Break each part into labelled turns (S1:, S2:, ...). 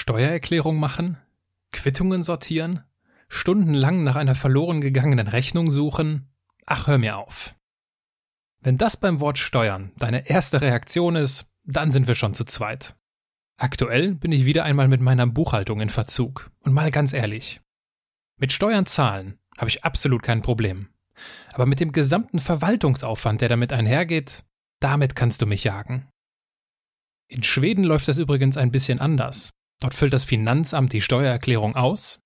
S1: Steuererklärung machen? Quittungen sortieren? Stundenlang nach einer verloren gegangenen Rechnung suchen? Ach, hör mir auf. Wenn das beim Wort Steuern deine erste Reaktion ist, dann sind wir schon zu zweit. Aktuell bin ich wieder einmal mit meiner Buchhaltung in Verzug. Und mal ganz ehrlich. Mit Steuern zahlen habe ich absolut kein Problem. Aber mit dem gesamten Verwaltungsaufwand, der damit einhergeht, damit kannst du mich jagen. In Schweden läuft das übrigens ein bisschen anders. Dort füllt das Finanzamt die Steuererklärung aus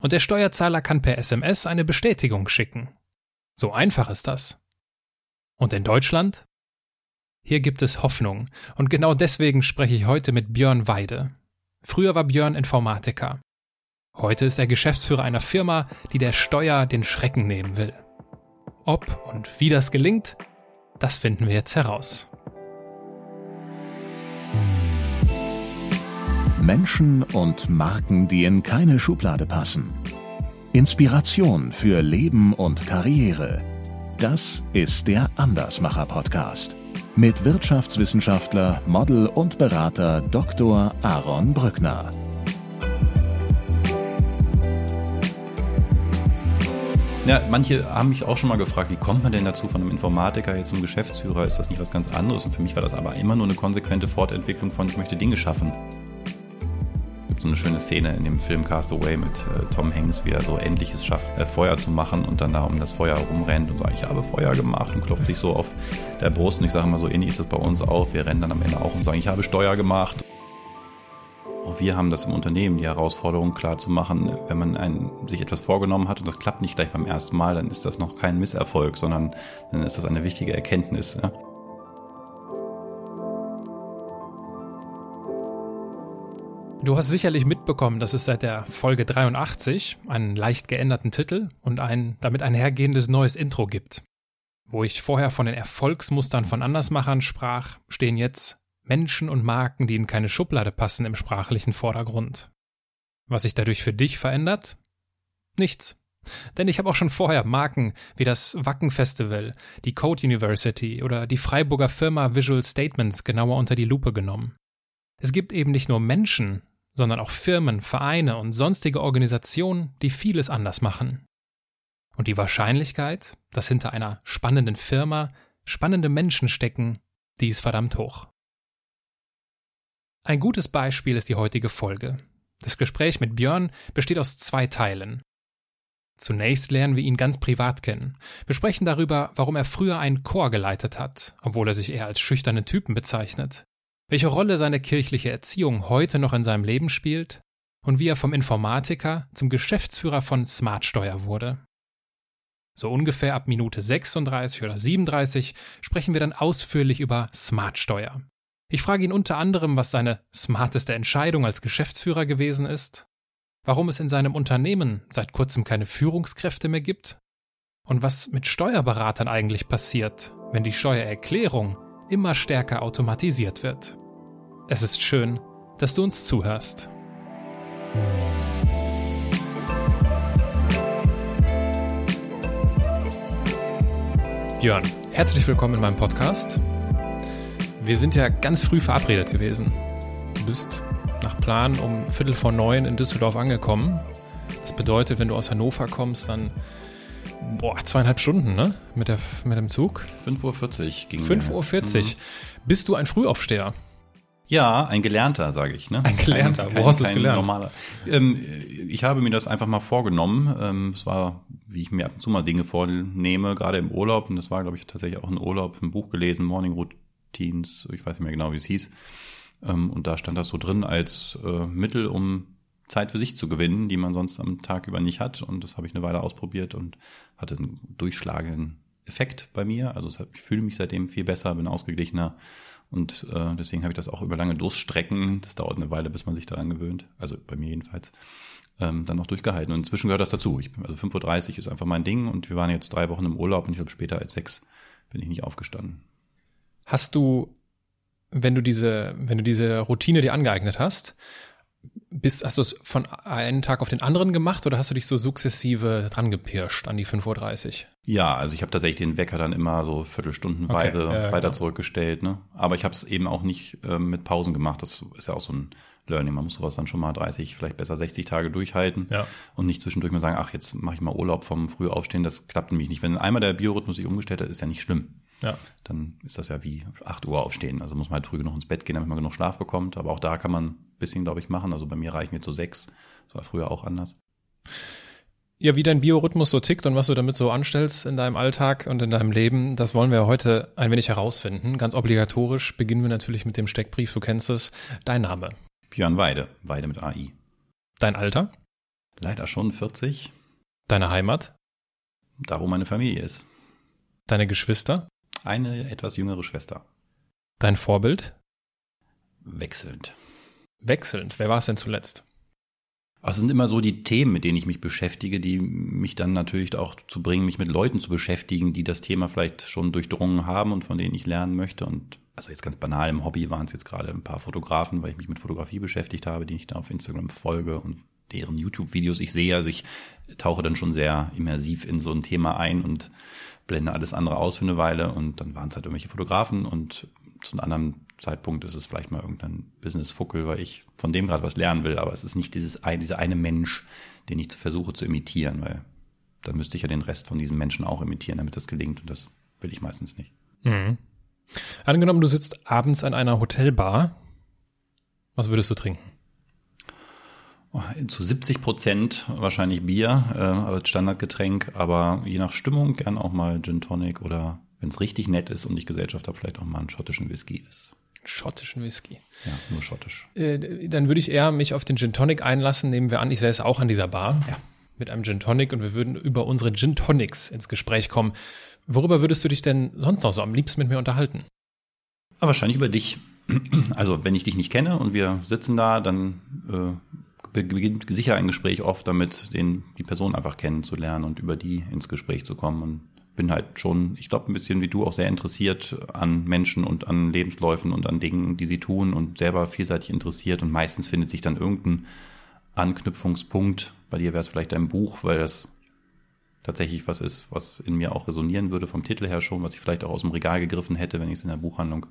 S1: und der Steuerzahler kann per SMS eine Bestätigung schicken. So einfach ist das. Und in Deutschland? Hier gibt es Hoffnung und genau deswegen spreche ich heute mit Björn Weide. Früher war Björn Informatiker. Heute ist er Geschäftsführer einer Firma, die der Steuer den Schrecken nehmen will. Ob und wie das gelingt, das finden wir jetzt heraus.
S2: Menschen und Marken, die in keine Schublade passen. Inspiration für Leben und Karriere. Das ist der Andersmacher Podcast mit Wirtschaftswissenschaftler, Model und Berater Dr. Aaron Brückner.
S3: Ja, manche haben mich auch schon mal gefragt, wie kommt man denn dazu von einem Informatiker jetzt zum Geschäftsführer? Ist das nicht was ganz anderes? Und für mich war das aber immer nur eine konsequente Fortentwicklung von, ich möchte Dinge schaffen. Gibt so eine schöne Szene in dem Film Castaway mit äh, Tom Hanks, wie er so Endliches schafft, äh, Feuer zu machen und dann da um das Feuer rumrennt und sagt, ich habe Feuer gemacht und klopft sich so auf der Brust. Und ich sage immer so, ähnlich ist das bei uns auch. Wir rennen dann am Ende auch und sagen, ich habe Steuer gemacht. Auch wir haben das im Unternehmen, die Herausforderung klar zu machen, wenn man ein, sich etwas vorgenommen hat und das klappt nicht gleich beim ersten Mal, dann ist das noch kein Misserfolg, sondern dann ist das eine wichtige Erkenntnis. Ja?
S1: Du hast sicherlich mitbekommen, dass es seit der Folge 83 einen leicht geänderten Titel und ein damit einhergehendes neues Intro gibt. Wo ich vorher von den Erfolgsmustern von Andersmachern sprach, stehen jetzt Menschen und Marken, die in keine Schublade passen im sprachlichen Vordergrund. Was sich dadurch für dich verändert? Nichts. Denn ich habe auch schon vorher Marken wie das Wacken Festival, die Code University oder die Freiburger Firma Visual Statements genauer unter die Lupe genommen. Es gibt eben nicht nur Menschen, sondern auch Firmen, Vereine und sonstige Organisationen, die vieles anders machen. Und die Wahrscheinlichkeit, dass hinter einer spannenden Firma spannende Menschen stecken, die ist verdammt hoch. Ein gutes Beispiel ist die heutige Folge. Das Gespräch mit Björn besteht aus zwei Teilen. Zunächst lernen wir ihn ganz privat kennen. Wir sprechen darüber, warum er früher einen Chor geleitet hat, obwohl er sich eher als schüchternen Typen bezeichnet, welche Rolle seine kirchliche Erziehung heute noch in seinem Leben spielt und wie er vom Informatiker zum Geschäftsführer von Smartsteuer wurde. So ungefähr ab Minute 36 oder 37 sprechen wir dann ausführlich über Smartsteuer. Ich frage ihn unter anderem, was seine smarteste Entscheidung als Geschäftsführer gewesen ist, warum es in seinem Unternehmen seit kurzem keine Führungskräfte mehr gibt und was mit Steuerberatern eigentlich passiert, wenn die Steuererklärung immer stärker automatisiert wird. Es ist schön, dass du uns zuhörst. Jörn, herzlich willkommen in meinem Podcast. Wir sind ja ganz früh verabredet gewesen. Du bist nach Plan um Viertel vor neun in Düsseldorf angekommen. Das bedeutet, wenn du aus Hannover kommst, dann boah, zweieinhalb Stunden, ne? Mit, der, mit dem Zug.
S3: 5.40 Uhr ging
S1: 5.40 Uhr. Mhm. Bist du ein Frühaufsteher?
S3: Ja, ein Gelernter, sage ich. Ne?
S1: Ein Gelernter. Kein, Wo hast du es gelernt?
S3: Normaler. Ähm, ich habe mir das einfach mal vorgenommen. Ähm, es war, wie ich mir ab und zu mal Dinge vornehme, gerade im Urlaub. Und das war, glaube ich, tatsächlich auch ein Urlaub, ein Buch gelesen, Morning Routines. Ich weiß nicht mehr genau, wie es hieß. Ähm, und da stand das so drin als äh, Mittel, um Zeit für sich zu gewinnen, die man sonst am Tag über nicht hat. Und das habe ich eine Weile ausprobiert und hatte einen durchschlagenden Effekt bei mir. Also ich fühle mich seitdem viel besser, bin ausgeglichener und äh, deswegen habe ich das auch über lange Durststrecken, das dauert eine Weile, bis man sich daran gewöhnt, also bei mir jedenfalls, ähm, dann noch durchgehalten. Und inzwischen gehört das dazu. Ich bin, also 5.30 Uhr ist einfach mein Ding und wir waren jetzt drei Wochen im Urlaub und ich glaube später als sechs bin ich nicht aufgestanden.
S1: Hast du, wenn du diese, wenn du diese Routine dir angeeignet hast, bist, hast du es von einem Tag auf den anderen gemacht oder hast du dich so sukzessive dran gepirscht an die 5.30 Uhr?
S3: Ja, also ich habe tatsächlich den Wecker dann immer so viertelstundenweise okay, ja, weiter genau. zurückgestellt. Ne? Aber ich habe es eben auch nicht äh, mit Pausen gemacht. Das ist ja auch so ein Learning. Man muss sowas dann schon mal 30, vielleicht besser 60 Tage durchhalten
S1: Ja.
S3: und nicht zwischendurch mal sagen, ach, jetzt mache ich mal Urlaub vom Frühaufstehen. Das klappt nämlich nicht. Wenn einmal der Biorhythmus sich umgestellt hat, ist ja nicht schlimm.
S1: Ja.
S3: Dann ist das ja wie 8 Uhr aufstehen. Also muss man halt früh genug ins Bett gehen, damit man genug Schlaf bekommt. Aber auch da kann man bisschen, glaube ich, machen. Also bei mir reichen jetzt so sechs. Das war früher auch anders.
S1: Ja, wie dein Biorhythmus so tickt und was du damit so anstellst in deinem Alltag und in deinem Leben, das wollen wir heute ein wenig herausfinden. Ganz obligatorisch beginnen wir natürlich mit dem Steckbrief, du kennst es. Dein Name,
S3: Björn Weide, Weide mit AI.
S1: dein Alter,
S3: Leider schon 40,
S1: deine Heimat,
S3: da wo meine Familie ist.
S1: deine Geschwister,
S3: Eine etwas jüngere Schwester.
S1: dein Vorbild,
S3: Wechselnd.
S1: Wechselnd. Wer war es denn zuletzt?
S3: Aber es sind immer so die Themen, mit denen ich mich beschäftige, die mich dann natürlich auch zu bringen, mich mit Leuten zu beschäftigen, die das Thema vielleicht schon durchdrungen haben und von denen ich lernen möchte. Und also jetzt ganz banal im Hobby waren es jetzt gerade ein paar Fotografen, weil ich mich mit Fotografie beschäftigt habe, die ich da auf Instagram folge und deren YouTube-Videos ich sehe. Also ich tauche dann schon sehr immersiv in so ein Thema ein und blende alles andere aus für eine Weile. Und dann waren es halt irgendwelche Fotografen und zu einem anderen Zeitpunkt ist es vielleicht mal irgendein Business-Fuckel, weil ich von dem gerade was lernen will, aber es ist nicht dieses ein, dieser eine Mensch, den ich versuche zu imitieren, weil dann müsste ich ja den Rest von diesem Menschen auch imitieren, damit das gelingt und das will ich meistens nicht.
S1: Mhm. Angenommen, du sitzt abends an einer Hotelbar. Was würdest du trinken?
S3: Oh, Zu 70 Prozent wahrscheinlich Bier äh, als Standardgetränk, aber je nach Stimmung gern auch mal Gin Tonic oder wenn es richtig nett ist und ich Gesellschaft habe, vielleicht auch mal einen schottischen Whisky. Das,
S1: Schottischen Whisky.
S3: ja, nur schottisch.
S1: Äh, dann würde ich eher mich auf den Gin Tonic einlassen. Nehmen wir an, ich säße auch an dieser Bar
S3: Ja.
S1: mit einem Gin Tonic und wir würden über unsere Gin Tonics ins Gespräch kommen. Worüber würdest du dich denn sonst noch so am liebsten mit mir unterhalten?
S3: Aber wahrscheinlich über dich. Also wenn ich dich nicht kenne und wir sitzen da, dann äh, be- beginnt sicher ein Gespräch oft damit, den, die Person einfach kennenzulernen und über die ins Gespräch zu kommen. Und bin halt schon, ich glaube, ein bisschen wie du auch sehr interessiert an Menschen und an Lebensläufen und an Dingen, die sie tun und selber vielseitig interessiert. Und meistens findet sich dann irgendein Anknüpfungspunkt. Bei dir wäre es vielleicht ein Buch, weil das tatsächlich was ist, was in mir auch resonieren würde vom Titel her schon, was ich vielleicht auch aus dem Regal gegriffen hätte, wenn ich es in der Buchhandlung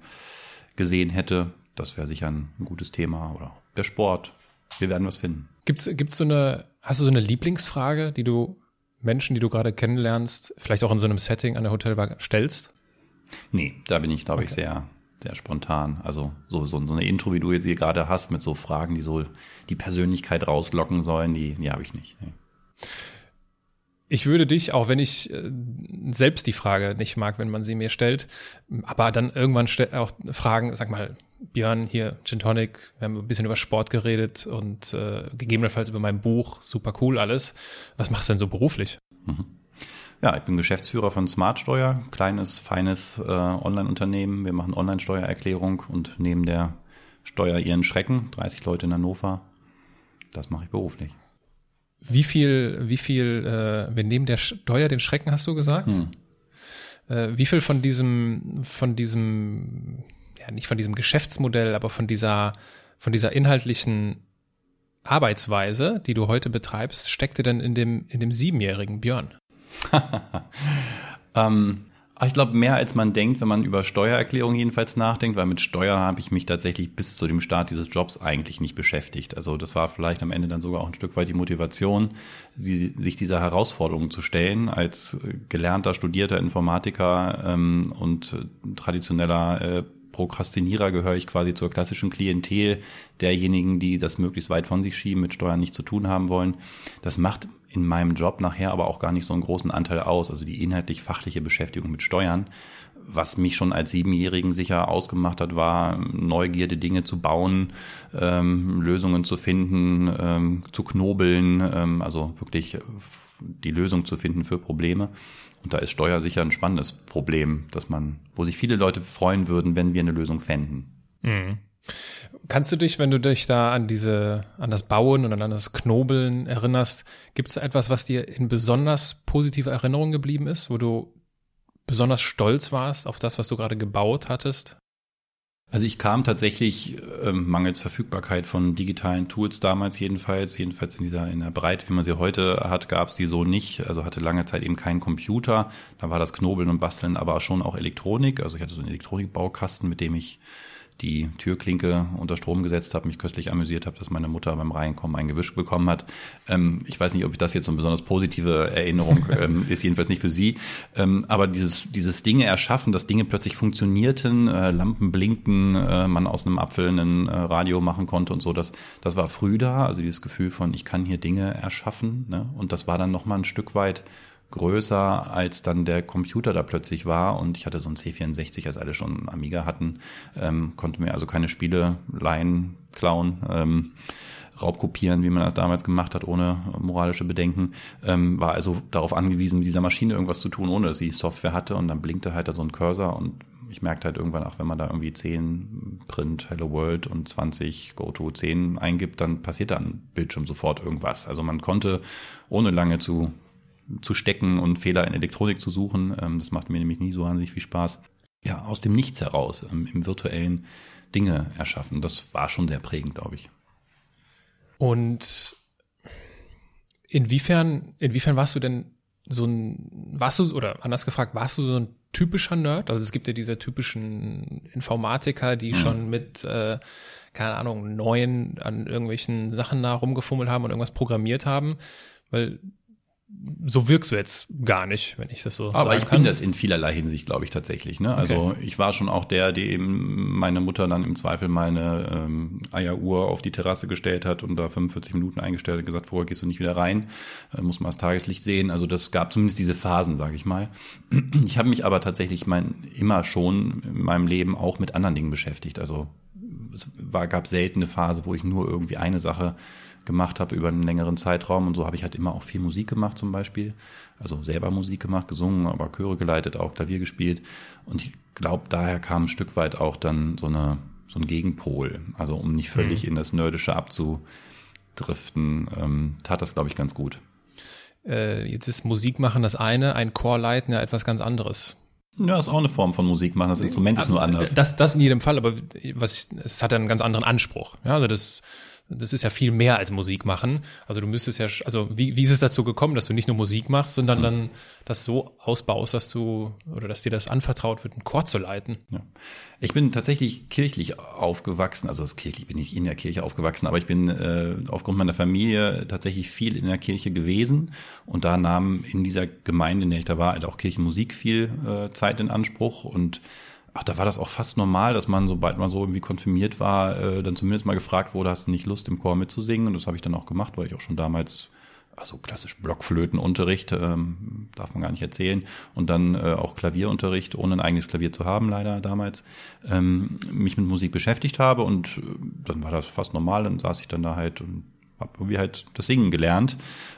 S3: gesehen hätte. Das wäre sicher ein, gutes Thema. Oder der Sport. Wir werden was finden.
S1: Gibt's, gibt's so eine, hast du so eine Lieblingsfrage, die du Menschen, die du gerade kennenlernst, vielleicht auch in so einem Setting an der Hotelbar stellst?
S3: Nee, da bin ich, glaube ich, sehr, sehr spontan. Also so, so, so eine Intro, wie du jetzt hier gerade hast, mit so Fragen, die so die Persönlichkeit rauslocken sollen, die, die habe ich nicht. Nee.
S1: Ich würde dich, auch wenn ich äh, selbst die Frage nicht mag, wenn man sie mir stellt, aber dann irgendwann auch fragen, sag mal, Björn, hier, Gin Tonic, wir haben ein bisschen über Sport geredet und äh, gegebenenfalls über mein Buch, super cool alles. Was machst du denn so beruflich?
S3: Ja, ich bin Geschäftsführer von Smartsteuer, kleines, feines äh, Online-Unternehmen. Wir machen Online-Steuererklärung und neben der Steuer ihren Schrecken, 30 Leute in Hannover. Das mache ich beruflich.
S1: Wie viel, wie viel, äh, wir nehmen der Steuer den Schrecken, hast du gesagt? Äh, wie viel von diesem, von diesem, nicht von diesem Geschäftsmodell, aber von dieser, von dieser inhaltlichen Arbeitsweise, die du heute betreibst, steckte denn in dem, in dem siebenjährigen Björn?
S3: Ähm, aber ich glaube, mehr als man denkt, wenn man über Steuererklärung jedenfalls nachdenkt, weil mit Steuern habe ich mich tatsächlich bis zu dem Start dieses Jobs eigentlich nicht beschäftigt. Also das war vielleicht am Ende dann sogar auch ein Stück weit die Motivation, sie, sich dieser Herausforderung zu stellen, als gelernter, studierter Informatiker ähm, und traditioneller äh, Prokrastinierer gehöre ich quasi zur klassischen Klientel derjenigen, die das möglichst weit von sich schieben, mit Steuern nichts zu tun haben wollen. Das macht in meinem Job nachher aber auch gar nicht so einen großen Anteil aus, also die inhaltlich fachliche Beschäftigung mit Steuern. Was mich schon als Siebenjährigen sicher ausgemacht hat, war Neugierde, Dinge zu bauen, ähm, Lösungen zu finden, ähm, zu knobeln, ähm, also wirklich die Lösung zu finden für Probleme. Und da ist Steuer sicher ein spannendes Problem, dass man, wo sich viele Leute freuen würden, wenn wir eine Lösung fänden.
S1: Kannst du dich, wenn du dich da an diese, an das Bauen und an das Knobeln erinnerst, gibt es etwas, was dir in besonders positive Erinnerung geblieben ist, wo du besonders stolz warst auf das, was du gerade gebaut hattest?
S3: Also ich kam tatsächlich ähm, mangels Verfügbarkeit von digitalen Tools damals jedenfalls, jedenfalls in dieser in der Breite, wie man sie heute hat, gab es die so nicht. Also hatte lange Zeit eben keinen Computer. Da war das Knobeln und Basteln, aber schon auch Elektronik. Also ich hatte so einen Elektronikbaukasten, mit dem ich die Türklinke unter Strom gesetzt habe, mich köstlich amüsiert habe, dass meine Mutter beim Reinkommen ein Gewisch bekommen hat. Ähm, ich weiß nicht, ob ich das jetzt so eine besonders positive Erinnerung ähm, ist, jedenfalls nicht für Sie. Ähm, aber dieses, dieses Dinge erschaffen, dass Dinge plötzlich funktionierten, äh, Lampen blinkten, äh, man aus einem Apfel ein äh, Radio machen konnte und so, das, das war früh da. Also dieses Gefühl von, ich kann hier Dinge erschaffen. Ne? Und das war dann nochmal ein Stück weit größer, als dann der Computer da plötzlich war. Und ich hatte so ein C64, als alle schon Amiga hatten, ähm, konnte mir also keine Spiele leihen, klauen. Ähm, Raubkopieren, wie man das damals gemacht hat, ohne moralische Bedenken, ähm, war also darauf angewiesen, dieser Maschine irgendwas zu tun, ohne dass sie Software hatte und dann blinkte halt da so ein Cursor und ich merkte halt irgendwann auch, wenn man da irgendwie 10 Print Hello World und 20 Go to 10 eingibt, dann passiert da am Bildschirm sofort irgendwas. Also man konnte, ohne lange zu zu stecken und Fehler in Elektronik zu suchen. Ähm, das macht mir nämlich nie so wahnsinnig viel Spaß. Ja, aus dem Nichts heraus, ähm, im virtuellen Dinge erschaffen. Das war schon sehr prägend, glaube ich.
S1: Und inwiefern, inwiefern warst du denn so ein, warst du, oder anders gefragt, warst du so ein typischer Nerd? Also es gibt ja diese typischen Informatiker, die mhm. schon mit, äh, keine Ahnung, neuen an irgendwelchen Sachen da rumgefummelt haben und irgendwas programmiert haben. Weil so wirkst du jetzt gar nicht, wenn ich das so
S3: Aber ich kann. bin das in vielerlei Hinsicht, glaube ich, tatsächlich. Ne? Also okay. ich war schon auch der, der eben meine Mutter dann im Zweifel meine ähm, Eieruhr auf die Terrasse gestellt hat und da 45 Minuten eingestellt und gesagt, vorher gehst du nicht wieder rein, äh, muss man das Tageslicht sehen. Also das gab zumindest diese Phasen, sage ich mal. Ich habe mich aber tatsächlich mein, immer schon in meinem Leben auch mit anderen Dingen beschäftigt. Also es war, gab selten eine Phase, wo ich nur irgendwie eine Sache gemacht habe über einen längeren Zeitraum. Und so habe ich halt immer auch viel Musik gemacht zum Beispiel. Also selber Musik gemacht, gesungen, aber Chöre geleitet, auch Klavier gespielt. Und ich glaube, daher kam ein Stück weit auch dann so, eine, so ein Gegenpol. Also um nicht völlig mhm. in das Nerdische abzudriften, ähm, tat das, glaube ich, ganz gut.
S1: Äh, jetzt ist Musik machen das eine, ein Chor leiten ja etwas ganz anderes.
S3: Ja, ist auch eine Form von Musik machen. Das Instrument ist nur anders.
S1: Das, das in jedem Fall, aber was, es hat einen ganz anderen Anspruch. Ja, also das das ist ja viel mehr als Musik machen. Also du müsstest ja, also wie, wie ist es dazu gekommen, dass du nicht nur Musik machst, sondern dann das so ausbaust, dass du oder dass dir das anvertraut wird, einen Chor zu leiten?
S3: Ja. Ich bin tatsächlich kirchlich aufgewachsen, also das kirchlich bin ich in der Kirche aufgewachsen, aber ich bin äh, aufgrund meiner Familie tatsächlich viel in der Kirche gewesen und da nahm in dieser Gemeinde, in der ich da war, halt auch Kirchenmusik viel äh, Zeit in Anspruch und ach, da war das auch fast normal, dass man, sobald man so irgendwie konfirmiert war, äh, dann zumindest mal gefragt wurde, hast du nicht Lust, im Chor mitzusingen? Und das habe ich dann auch gemacht, weil ich auch schon damals, also klassisch Blockflötenunterricht, ähm, darf man gar nicht erzählen, und dann äh, auch Klavierunterricht, ohne ein eigenes Klavier zu haben, leider damals, ähm, mich mit Musik beschäftigt habe und äh, dann war das fast normal, dann saß ich dann da halt und habe irgendwie halt das Singen gelernt.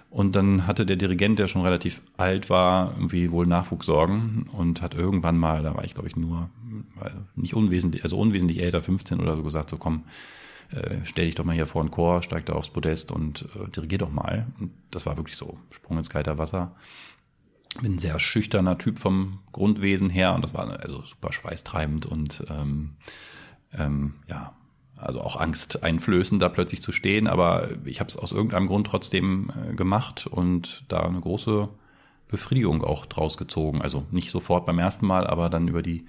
S3: Und dann hatte der Dirigent, der schon relativ alt war, irgendwie wohl Nachwuchssorgen und hat irgendwann mal, da war ich glaube ich nur nicht unwesentlich, also unwesentlich älter, 15 oder so gesagt, so komm, äh, stell dich doch mal hier vor einen Chor, steig da aufs Podest und äh, dirigier doch mal. Und das war wirklich so, Sprung ins kalte Wasser. Bin ein sehr schüchterner Typ vom Grundwesen her und das war also super schweißtreibend und ähm, ähm, ja, also auch Angst einflößend, da plötzlich zu stehen. Aber ich habe es aus irgendeinem Grund trotzdem äh, gemacht und da eine große Befriedigung auch draus gezogen. Also nicht sofort beim ersten Mal, aber dann über die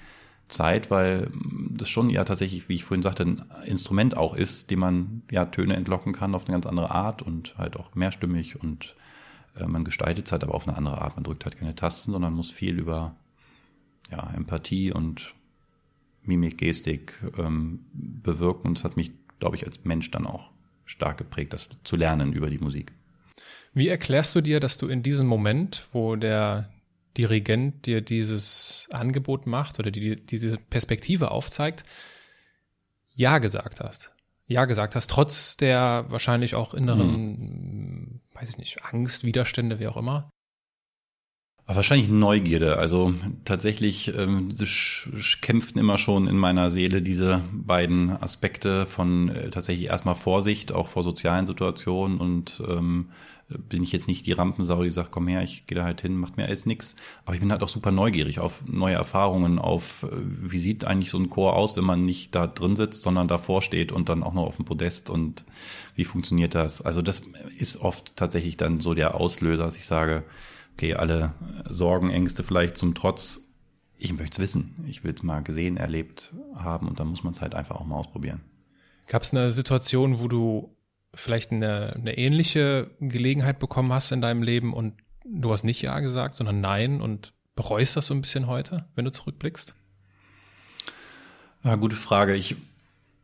S3: Zeit, weil das schon ja tatsächlich, wie ich vorhin sagte, ein Instrument auch ist, dem man ja Töne entlocken kann auf eine ganz andere Art und halt auch mehrstimmig und äh, man gestaltet es halt aber auf eine andere Art. Man drückt halt keine Tasten, sondern muss viel über ja, Empathie und Mimik, Gestik ähm, bewirken. Und das hat mich, glaube ich, als Mensch dann auch stark geprägt, das zu lernen über die Musik.
S1: Wie erklärst du dir, dass du in diesem Moment, wo der Dirigent dir dieses Angebot macht oder die, diese Perspektive aufzeigt, Ja gesagt hast? Ja gesagt hast, trotz der wahrscheinlich auch inneren, mhm. weiß ich nicht, Angst, Widerstände, wie auch immer?
S3: Wahrscheinlich Neugierde. Also tatsächlich ähm, kämpften immer schon in meiner Seele diese beiden Aspekte von äh, tatsächlich erstmal Vorsicht, auch vor sozialen Situationen und ähm, bin ich jetzt nicht die Rampensau, die sagt, komm her, ich gehe da halt hin, macht mir alles nix. Aber ich bin halt auch super neugierig auf neue Erfahrungen, auf äh, wie sieht eigentlich so ein Chor aus, wenn man nicht da drin sitzt, sondern davor steht und dann auch noch auf dem Podest und wie funktioniert das? Also das ist oft tatsächlich dann so der Auslöser, dass ich sage, okay, alle Sorgen, Ängste vielleicht zum Trotz, ich möchte es wissen. Ich will es mal gesehen, erlebt haben und dann muss man es halt einfach auch mal ausprobieren.
S1: Gab es eine Situation, wo du vielleicht eine, eine ähnliche Gelegenheit bekommen hast in deinem Leben und du hast nicht Ja gesagt, sondern Nein und bereust das so ein bisschen heute, wenn du zurückblickst?
S3: Ja, gute Frage. Ich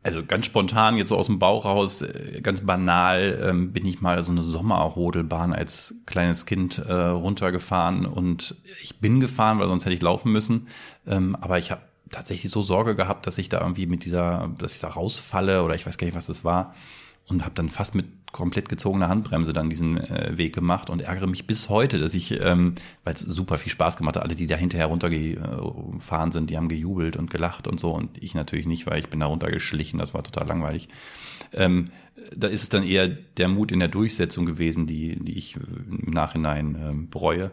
S3: also ganz spontan, jetzt so aus dem Bauch raus, äh, ganz banal, ähm, bin ich mal so eine Sommerrodelbahn als kleines Kind äh, runtergefahren und ich bin gefahren, weil sonst hätte ich laufen müssen. Ähm, aber ich habe tatsächlich so Sorge gehabt, dass ich da irgendwie mit dieser, dass ich da rausfalle oder ich weiß gar nicht, was das war und habe dann fast mit komplett gezogener Handbremse dann diesen äh, Weg gemacht und ärgere mich bis heute, dass ich, ähm, weil es super viel Spaß gemacht hat, alle, die da hinterher runtergefahren sind, die haben gejubelt und gelacht und so und ich natürlich nicht, weil ich bin da runtergeschlichen, das war total langweilig. Ähm, da ist es dann eher der Mut in der Durchsetzung gewesen, die, die ich im Nachhinein ähm, bereue.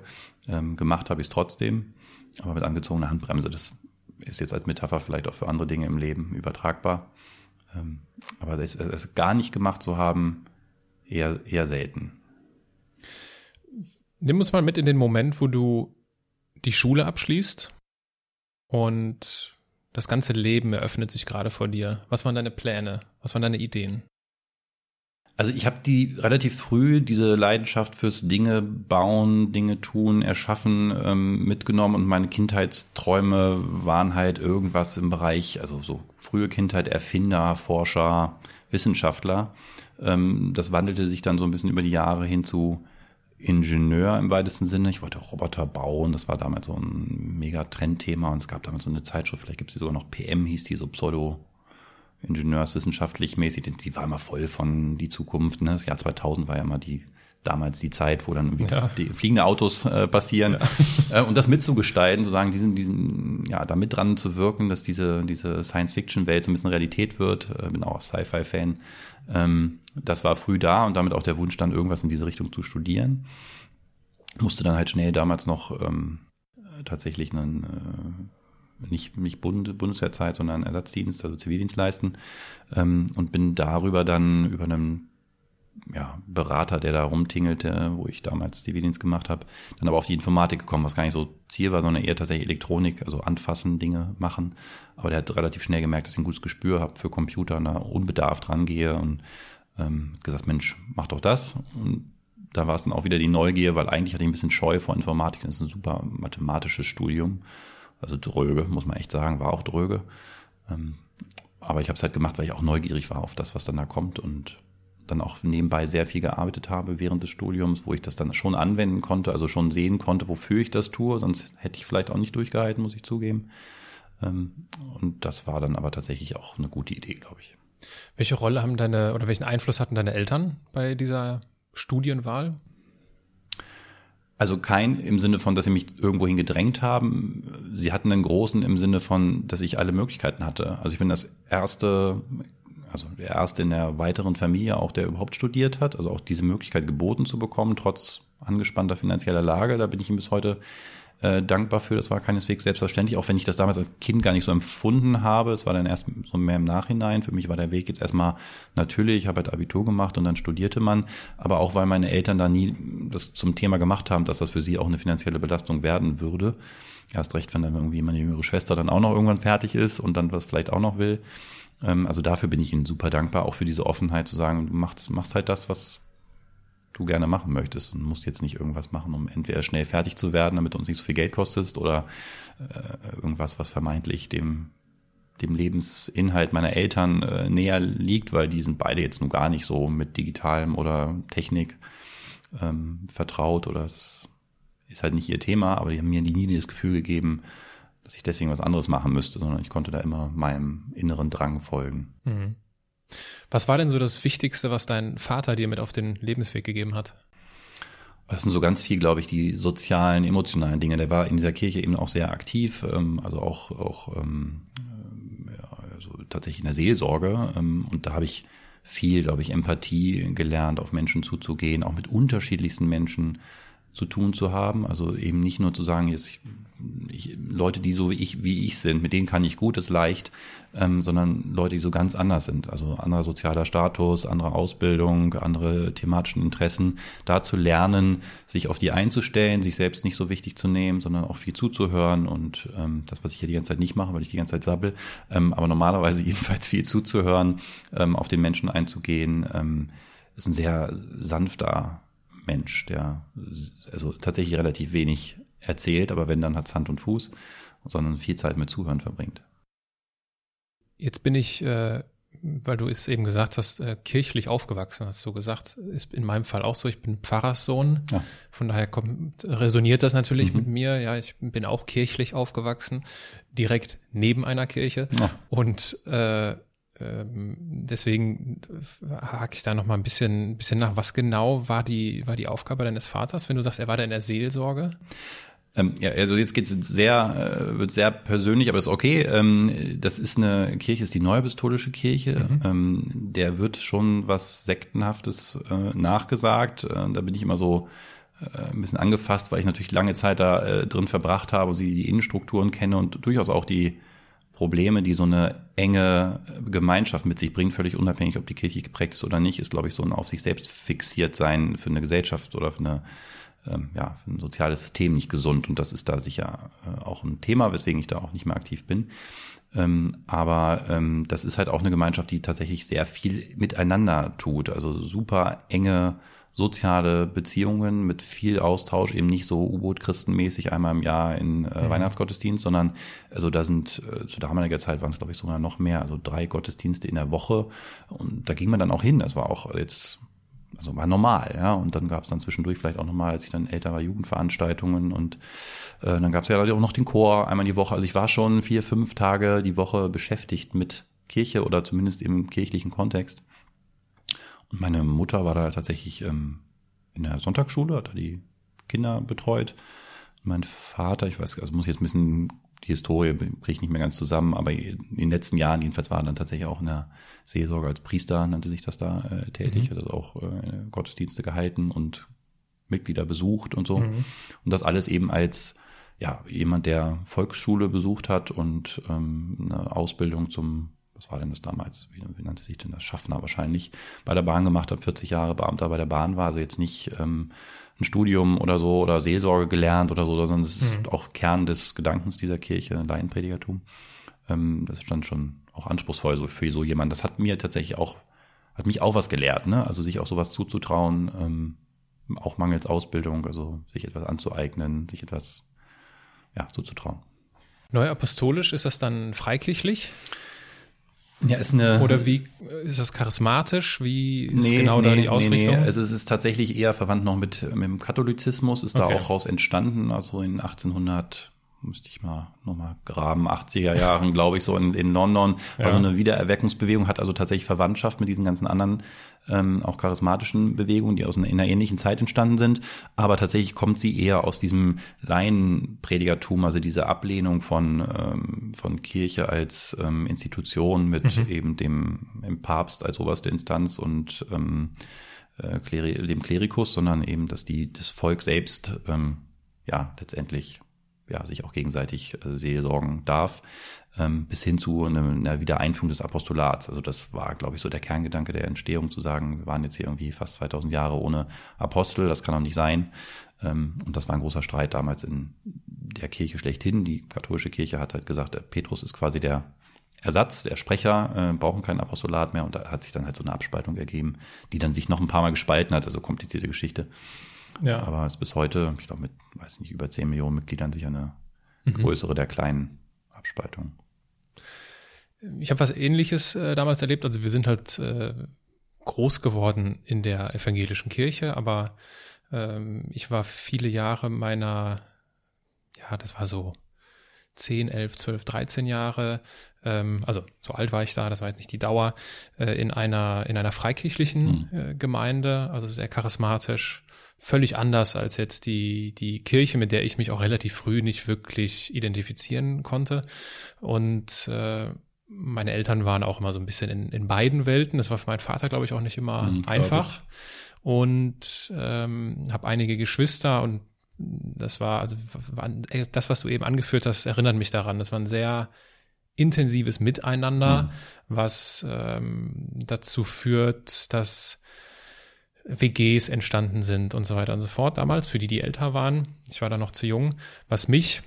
S3: Ähm, gemacht habe ich es trotzdem, aber mit angezogener Handbremse, das ist jetzt als Metapher vielleicht auch für andere Dinge im Leben übertragbar. Ähm, aber das, es gar nicht gemacht zu haben, eher, eher selten.
S1: Nimm uns mal mit in den Moment, wo du die Schule abschließt und das ganze Leben eröffnet sich gerade vor dir. Was waren deine Pläne? Was waren deine Ideen?
S3: Also ich habe die relativ früh diese Leidenschaft fürs Dinge bauen, Dinge tun, erschaffen ähm, mitgenommen und meine Kindheitsträume waren halt irgendwas im Bereich, also so frühe Kindheit, Erfinder, Forscher, Wissenschaftler. Ähm, das wandelte sich dann so ein bisschen über die Jahre hin zu Ingenieur im weitesten Sinne. Ich wollte Roboter bauen. Das war damals so ein mega Trendthema und es gab damals so eine Zeitschrift, vielleicht gibt es die sogar noch PM, hieß die, so Pseudo ingenieurswissenschaftlich mäßig, die war immer voll von die Zukunft. Ne? Das Jahr 2000 war ja immer die damals die Zeit, wo dann ja. die fliegende Autos äh, passieren ja. äh, und das mitzugestalten, sozusagen diesen, diesen ja da mit dran zu wirken, dass diese diese Science-Fiction-Welt so ein bisschen Realität wird. Äh, bin auch Sci-Fi-Fan. Ähm, das war früh da und damit auch der Wunsch dann irgendwas in diese Richtung zu studieren. Musste dann halt schnell damals noch ähm, tatsächlich einen äh, nicht, nicht Bund, Bundeswehrzeit, sondern Ersatzdienst, also Zivildienst leisten ähm, und bin darüber dann über einen ja, Berater, der da rumtingelte, wo ich damals Zivildienst gemacht habe, dann aber auf die Informatik gekommen, was gar nicht so Ziel war, sondern eher tatsächlich Elektronik, also anfassen, Dinge machen. Aber der hat relativ schnell gemerkt, dass ich ein gutes Gespür habe für Computer und da unbedarft rangehe und ähm, gesagt, Mensch, mach doch das. Und da war es dann auch wieder die Neugier, weil eigentlich hatte ich ein bisschen Scheu vor Informatik, das ist ein super mathematisches Studium. Also dröge, muss man echt sagen, war auch dröge. Ähm, aber ich habe es halt gemacht, weil ich auch neugierig war auf das, was dann da kommt und dann auch nebenbei sehr viel gearbeitet habe während des Studiums, wo ich das dann schon anwenden konnte, also schon sehen konnte, wofür ich das tue. Sonst hätte ich vielleicht auch nicht durchgehalten, muss ich zugeben. Ähm, und das war dann aber tatsächlich auch eine gute Idee, glaube ich.
S1: Welche Rolle haben deine oder welchen Einfluss hatten deine Eltern bei dieser Studienwahl?
S3: Also kein im Sinne von, dass sie mich irgendwohin gedrängt haben. Sie hatten einen großen im Sinne von, dass ich alle Möglichkeiten hatte. Also ich bin das erste, also der erste in der weiteren Familie auch, der überhaupt studiert hat. Also auch diese Möglichkeit geboten zu bekommen, trotz angespannter finanzieller Lage. Da bin ich ihm bis heute äh, dankbar für. Das war keineswegs selbstverständlich, auch wenn ich das damals als Kind gar nicht so empfunden habe. Es war dann erst so mehr im Nachhinein. Für mich war der Weg jetzt erstmal natürlich. Ich habe halt Abitur gemacht und dann studierte man. Aber auch weil meine Eltern da nie das zum Thema gemacht haben, dass das für sie auch eine finanzielle Belastung werden würde. Erst recht, wenn dann irgendwie meine jüngere Schwester dann auch noch irgendwann fertig ist und dann was vielleicht auch noch will. Ähm, also dafür bin ich ihnen super dankbar, auch für diese Offenheit zu sagen, du machst, machst halt das, was du gerne machen möchtest und musst jetzt nicht irgendwas machen, um entweder schnell fertig zu werden, damit du uns nicht so viel Geld kostest oder äh, irgendwas, was vermeintlich dem dem Lebensinhalt meiner Eltern äh, näher liegt, weil die sind beide jetzt nur gar nicht so mit digitalem oder Technik ähm, vertraut oder es ist halt nicht ihr Thema, aber die haben mir nie das Gefühl gegeben, dass ich deswegen was anderes machen müsste, sondern ich konnte da immer meinem inneren Drang folgen. Mhm.
S1: Was war denn so das Wichtigste, was dein Vater dir mit auf den Lebensweg gegeben hat?
S3: Das sind so ganz viel, glaube ich, die sozialen, emotionalen Dinge. Der war in dieser Kirche eben auch sehr aktiv, ähm, also auch, auch ähm, ja, also tatsächlich in der Seelsorge. Ähm, und da habe ich viel, glaube ich, Empathie gelernt, auf Menschen zuzugehen, auch mit unterschiedlichsten Menschen zu tun zu haben. Also eben nicht nur zu sagen, jetzt ich, Leute, die so wie ich, wie ich sind, mit denen kann ich gut, ist leicht, ähm, sondern Leute, die so ganz anders sind. Also anderer sozialer Status, andere Ausbildung, andere thematischen Interessen, da zu lernen, sich auf die einzustellen, sich selbst nicht so wichtig zu nehmen, sondern auch viel zuzuhören und ähm, das, was ich hier die ganze Zeit nicht mache, weil ich die ganze Zeit sabbel, ähm, aber normalerweise jedenfalls viel zuzuhören, ähm, auf den Menschen einzugehen, ähm, ist ein sehr sanfter Mensch, der also tatsächlich relativ wenig erzählt, aber wenn, dann hat es Hand und Fuß, sondern viel Zeit mit Zuhören verbringt.
S1: Jetzt bin ich, äh, weil du es eben gesagt hast, äh, kirchlich aufgewachsen, hast du gesagt, ist in meinem Fall auch so. Ich bin Pfarrerssohn, ja. von daher kommt, resoniert das natürlich mhm. mit mir. Ja, ich bin auch kirchlich aufgewachsen, direkt neben einer Kirche ja. und äh, ähm, deswegen hake ich da noch mal ein bisschen, ein bisschen nach. Was genau war die, war die Aufgabe deines Vaters, wenn du sagst, er war da in der Seelsorge?
S3: Ähm, ja, also jetzt geht's sehr, äh, wird sehr persönlich, aber ist okay. Ähm, das ist eine Kirche, ist die Neuapostolische Kirche. Mhm. Ähm, der wird schon was Sektenhaftes äh, nachgesagt. Äh, da bin ich immer so ein bisschen angefasst, weil ich natürlich lange Zeit da drin verbracht habe, sie die Innenstrukturen kenne und durchaus auch die Probleme, die so eine enge Gemeinschaft mit sich bringt, völlig unabhängig, ob die Kirche geprägt ist oder nicht, ist, glaube ich, so ein auf sich selbst fixiert sein für eine Gesellschaft oder für eine ähm, ja, ein soziales System nicht gesund und das ist da sicher äh, auch ein Thema, weswegen ich da auch nicht mehr aktiv bin. Ähm, aber ähm, das ist halt auch eine Gemeinschaft, die tatsächlich sehr viel miteinander tut, also super enge soziale Beziehungen mit viel Austausch, eben nicht so U-Boot-Christenmäßig einmal im Jahr in äh, mhm. Weihnachtsgottesdienst, sondern also da sind äh, zu damaliger Zeit waren es glaube ich sogar noch mehr, also drei Gottesdienste in der Woche und da ging man dann auch hin. Das war auch jetzt also war normal, ja. Und dann gab es dann zwischendurch vielleicht auch nochmal, als ich dann älter war, Jugendveranstaltungen und äh, dann gab es ja auch noch den Chor einmal die Woche. Also ich war schon vier, fünf Tage die Woche beschäftigt mit Kirche oder zumindest im kirchlichen Kontext. Und meine Mutter war da tatsächlich ähm, in der Sonntagsschule, hat da die Kinder betreut. Mein Vater, ich weiß, also muss jetzt ein bisschen die Historie bricht nicht mehr ganz zusammen, aber in den letzten Jahren jedenfalls war er dann tatsächlich auch in der Seelsorge als Priester, nannte sich das da, äh, tätig, mhm. hat also auch äh, Gottesdienste gehalten und Mitglieder besucht und so. Mhm. Und das alles eben als ja, jemand, der Volksschule besucht hat und ähm, eine Ausbildung zum, was war denn das damals, wie, wie nannte sich denn das, Schaffner wahrscheinlich, bei der Bahn gemacht hat, 40 Jahre Beamter bei der Bahn war, also jetzt nicht ähm, ein Studium oder so oder Seelsorge gelernt oder so, sondern das ist mhm. auch Kern des Gedankens dieser Kirche, Laienpredigertum. Ähm, das ist dann schon auch anspruchsvoll so für so jemand. Das hat mir tatsächlich auch, hat mich auch was gelehrt, ne? Also sich auch sowas zuzutrauen, ähm, auch mangels Ausbildung, also sich etwas anzueignen, sich etwas ja, zuzutrauen.
S1: Neuapostolisch ist das dann freikirchlich?
S3: Ja, ist eine.
S1: Oder wie ist das charismatisch? Wie ist nee, genau
S3: nee,
S1: da die Ausrichtung?
S3: Nee, nee. Also es ist tatsächlich eher verwandt noch mit, mit dem Katholizismus, ist okay. da auch raus entstanden, also in 1800 müsste ich mal nochmal graben, 80er Jahren, glaube ich, so in, in London, ja. also eine Wiedererweckungsbewegung, hat also tatsächlich Verwandtschaft mit diesen ganzen anderen, ähm, auch charismatischen Bewegungen, die aus einer, in einer ähnlichen Zeit entstanden sind, aber tatsächlich kommt sie eher aus diesem Laienpredigertum, also diese Ablehnung von, ähm, von Kirche als ähm, Institution mit mhm. eben dem, dem Papst als oberste Instanz und ähm, äh, dem Klerikus, sondern eben, dass die das Volk selbst ähm, ja letztendlich ja, sich auch gegenseitig äh, seelsorgen darf, ähm, bis hin zu einer, einer Wiedereinführung des Apostolats. Also das war, glaube ich, so der Kerngedanke der Entstehung, zu sagen, wir waren jetzt hier irgendwie fast 2000 Jahre ohne Apostel, das kann doch nicht sein. Ähm, und das war ein großer Streit damals in der Kirche schlechthin. Die katholische Kirche hat halt gesagt, der Petrus ist quasi der Ersatz, der Sprecher, äh, brauchen kein Apostolat mehr. Und da hat sich dann halt so eine Abspaltung ergeben, die dann sich noch ein paar Mal gespalten hat, also komplizierte Geschichte. Ja. Aber es ist bis heute, ich glaube, mit, weiß nicht, über 10 Millionen Mitgliedern sicher eine mhm. größere der kleinen Abspaltungen.
S1: Ich habe was ähnliches äh, damals erlebt. Also wir sind halt äh, groß geworden in der evangelischen Kirche, aber ähm, ich war viele Jahre meiner, ja, das war so 10, 11, 12, 13 Jahre, ähm, also so alt war ich da, das war jetzt nicht die Dauer, äh, in einer in einer freikirchlichen mhm. äh, Gemeinde, also sehr charismatisch, völlig anders als jetzt die, die Kirche, mit der ich mich auch relativ früh nicht wirklich identifizieren konnte. Und äh, meine Eltern waren auch immer so ein bisschen in, in beiden Welten. Das war für meinen Vater, glaube ich, auch nicht immer mhm, einfach. Und ähm, habe einige Geschwister und das war, also das, was du eben angeführt hast, erinnert mich daran. Das war ein sehr intensives Miteinander, mhm. was ähm, dazu führt, dass WGs entstanden sind und so weiter und so fort damals, für die, die älter waren. Ich war da noch zu jung, was mich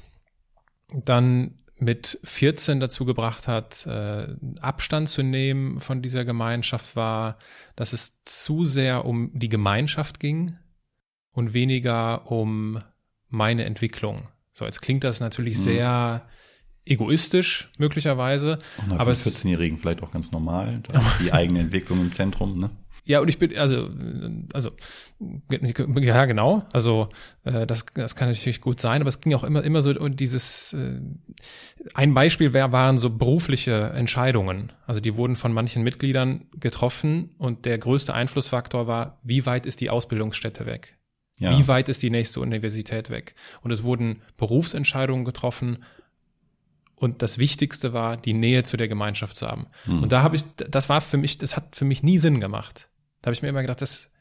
S1: dann mit 14 dazu gebracht hat, äh, Abstand zu nehmen von dieser Gemeinschaft, war, dass es zu sehr um die Gemeinschaft ging und weniger um meine Entwicklung. So, jetzt klingt das natürlich mhm. sehr egoistisch möglicherweise.
S3: Und aber 14-Jährigen vielleicht auch ganz normal, die eigene Entwicklung im Zentrum, ne?
S1: Ja, und ich bin, also, also, ja, genau. Also, äh, das, das kann natürlich gut sein, aber es ging auch immer, immer so und dieses, äh, ein Beispiel wär, waren so berufliche Entscheidungen. Also, die wurden von manchen Mitgliedern getroffen und der größte Einflussfaktor war, wie weit ist die Ausbildungsstätte weg? Ja. Wie weit ist die nächste Universität weg? Und es wurden Berufsentscheidungen getroffen und das Wichtigste war, die Nähe zu der Gemeinschaft zu haben. Hm. Und da habe ich, das war für mich, das hat für mich nie Sinn gemacht. Da habe ich mir immer gedacht, das,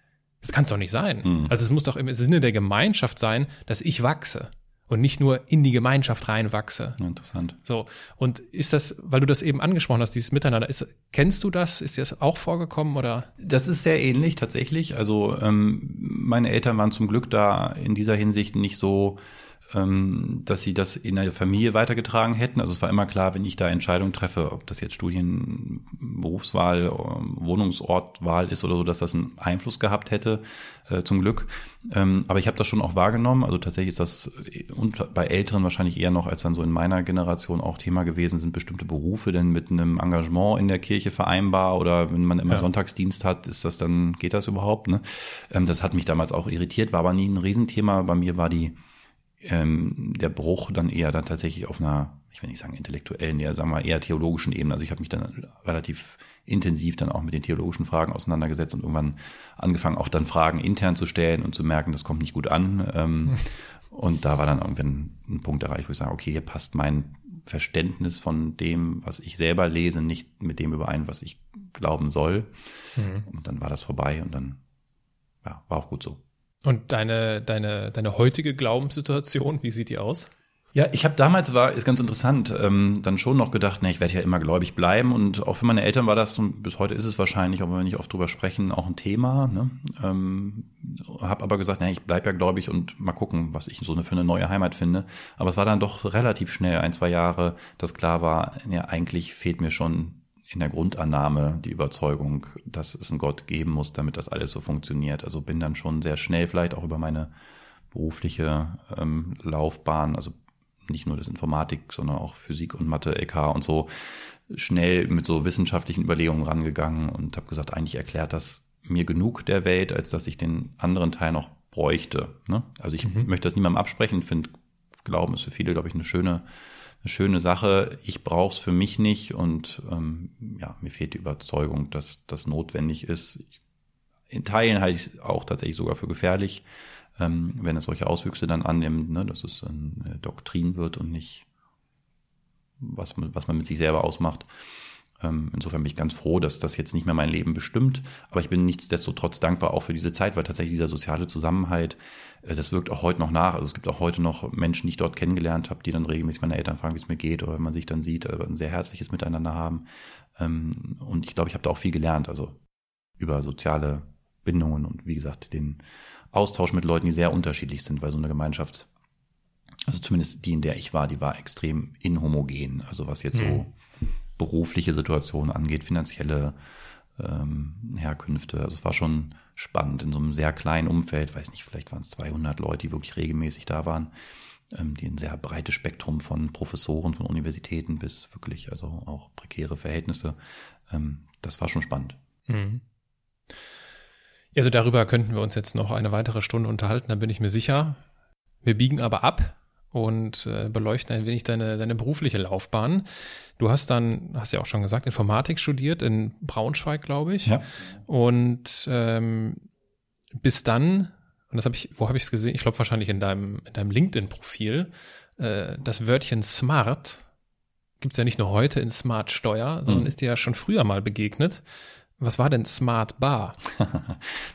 S1: das kann es doch nicht sein. Mhm. Also es muss doch im Sinne der Gemeinschaft sein, dass ich wachse und nicht nur in die Gemeinschaft reinwachse.
S3: Interessant.
S1: So. Und ist das, weil du das eben angesprochen hast, dieses Miteinander, ist, kennst du das? Ist dir das auch vorgekommen oder?
S3: Das ist sehr ähnlich tatsächlich. Also ähm, meine Eltern waren zum Glück da in dieser Hinsicht nicht so ähm, dass sie das in der Familie weitergetragen hätten. Also es war immer klar, wenn ich da Entscheidungen treffe, ob das jetzt Studien, Berufswahl, ähm, Wohnungsortwahl ist oder so, dass das einen Einfluss gehabt hätte, äh, zum Glück. Ähm, aber ich habe das schon auch wahrgenommen. Also tatsächlich ist das und bei Älteren wahrscheinlich eher noch als dann so in meiner Generation auch Thema gewesen, sind bestimmte Berufe denn mit einem Engagement in der Kirche vereinbar oder wenn man immer ja. Sonntagsdienst hat, ist das dann, geht das überhaupt? Ne? Ähm, das hat mich damals auch irritiert, war aber nie ein Riesenthema. Bei mir war die ähm, der Bruch dann eher dann tatsächlich auf einer, ich will nicht sagen intellektuellen, eher sagen wir eher theologischen Ebene. Also ich habe mich dann relativ intensiv dann auch mit den theologischen Fragen auseinandergesetzt und irgendwann angefangen, auch dann Fragen intern zu stellen und zu merken, das kommt nicht gut an. Ähm, und da war dann irgendwann ein Punkt erreicht, wo ich sage, okay, hier passt mein Verständnis von dem, was ich selber lese, nicht mit dem überein, was ich glauben soll. Mhm. Und dann war das vorbei und dann ja, war auch gut so.
S1: Und deine, deine, deine heutige Glaubenssituation, wie sieht die aus?
S3: Ja, ich habe damals war, ist ganz interessant, ähm, dann schon noch gedacht, ne, ich werde ja immer gläubig bleiben und auch für meine Eltern war das, und bis heute ist es wahrscheinlich, auch wenn wir nicht oft drüber sprechen, auch ein Thema. Ne? Ähm, habe aber gesagt, ne, ich bleib ja gläubig und mal gucken, was ich so eine, für eine neue Heimat finde. Aber es war dann doch relativ schnell, ein, zwei Jahre, dass klar war, ja, eigentlich fehlt mir schon in der Grundannahme die Überzeugung, dass es einen Gott geben muss, damit das alles so funktioniert. Also bin dann schon sehr schnell vielleicht auch über meine berufliche ähm, Laufbahn, also nicht nur das Informatik, sondern auch Physik und Mathe, LK und so, schnell mit so wissenschaftlichen Überlegungen rangegangen und habe gesagt, eigentlich erklärt das mir genug der Welt, als dass ich den anderen Teil noch bräuchte. Ne? Also ich mhm. möchte das niemandem absprechen, finde Glauben ist für viele, glaube ich, eine schöne schöne Sache. Ich brauche es für mich nicht und ähm, ja, mir fehlt die Überzeugung, dass das notwendig ist. In Teilen halte ich es auch tatsächlich sogar für gefährlich, ähm, wenn es solche Auswüchse dann annimmt, ne, dass es eine Doktrin wird und nicht was was man mit sich selber ausmacht. Ähm, insofern bin ich ganz froh, dass das jetzt nicht mehr mein Leben bestimmt. Aber ich bin nichtsdestotrotz dankbar auch für diese Zeit, weil tatsächlich dieser soziale Zusammenhalt, äh, das wirkt auch heute noch nach. Also es gibt auch heute noch Menschen, die ich dort kennengelernt habe, die dann regelmäßig meine Eltern fragen, wie es mir geht, oder wenn man sich dann sieht, äh, ein sehr herzliches Miteinander haben. Ähm, und ich glaube, ich habe da auch viel gelernt, also über soziale Bindungen und wie gesagt, den Austausch mit Leuten, die sehr unterschiedlich sind, weil so eine Gemeinschaft, also zumindest die, in der ich war, die war extrem inhomogen. Also was jetzt mhm. so berufliche Situation angeht, finanzielle ähm, Herkünfte. Also es war schon spannend in so einem sehr kleinen Umfeld, weiß nicht, vielleicht waren es 200 Leute, die wirklich regelmäßig da waren, ähm, die ein sehr breites Spektrum von Professoren, von Universitäten bis wirklich, also auch prekäre Verhältnisse. Ähm, das war schon spannend. Mhm.
S1: Also darüber könnten wir uns jetzt noch eine weitere Stunde unterhalten, da bin ich mir sicher. Wir biegen aber ab und äh, beleuchten ein wenig deine, deine berufliche Laufbahn. Du hast dann, hast ja auch schon gesagt, Informatik studiert in Braunschweig, glaube ich.
S3: Ja.
S1: Und ähm, bis dann, und das habe ich, wo habe ich es gesehen? Ich glaube wahrscheinlich in deinem, in deinem LinkedIn-Profil, äh, das Wörtchen Smart gibt's ja nicht nur heute in Smart Steuer, sondern mhm. ist dir ja schon früher mal begegnet. Was war denn Smart Bar?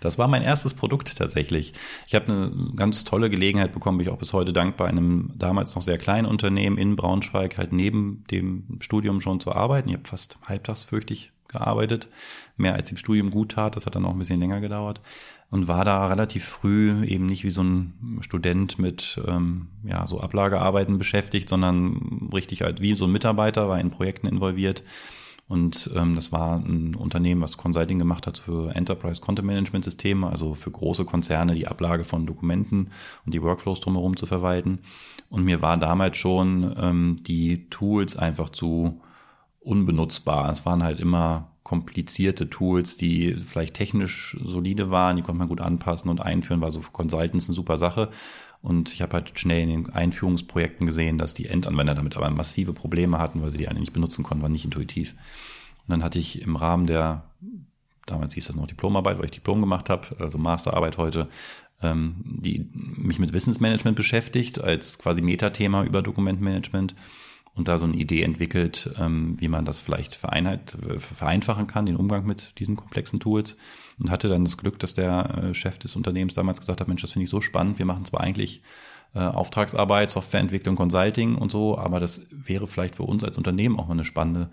S3: das war mein erstes Produkt tatsächlich. Ich habe eine ganz tolle Gelegenheit bekommen, bin ich auch bis heute dankbar, in einem damals noch sehr kleinen Unternehmen in Braunschweig halt neben dem Studium schon zu arbeiten. Ich habe fast halbtags fürchte ich gearbeitet, mehr als im Studium gut tat. Das hat dann auch ein bisschen länger gedauert und war da relativ früh eben nicht wie so ein Student mit ähm, ja so Ablagearbeiten beschäftigt, sondern richtig halt wie so ein Mitarbeiter, war in Projekten involviert und ähm, das war ein Unternehmen, was Consulting gemacht hat für Enterprise Content Management Systeme, also für große Konzerne die Ablage von Dokumenten und die Workflows drumherum zu verwalten. Und mir war damals schon ähm, die Tools einfach zu unbenutzbar. Es waren halt immer komplizierte Tools, die vielleicht technisch solide waren, die konnte man gut anpassen und einführen, war so für Consultants eine super Sache. Und ich habe halt schnell in den Einführungsprojekten gesehen, dass die Endanwender damit aber massive Probleme hatten, weil sie die eine nicht benutzen konnten, war nicht intuitiv. Und dann hatte ich im Rahmen der, damals hieß das noch Diplomarbeit, weil ich Diplom gemacht habe, also Masterarbeit heute, ähm, die mich mit Wissensmanagement beschäftigt, als quasi Metathema über Dokumentmanagement und da so eine Idee entwickelt, ähm, wie man das vielleicht vereinheit, vereinfachen kann, den Umgang mit diesen komplexen Tools. Und hatte dann das Glück, dass der äh, Chef des Unternehmens damals gesagt hat, Mensch, das finde ich so spannend, wir machen zwar eigentlich äh, Auftragsarbeit, Softwareentwicklung, Consulting und so, aber das wäre vielleicht für uns als Unternehmen auch mal eine spannende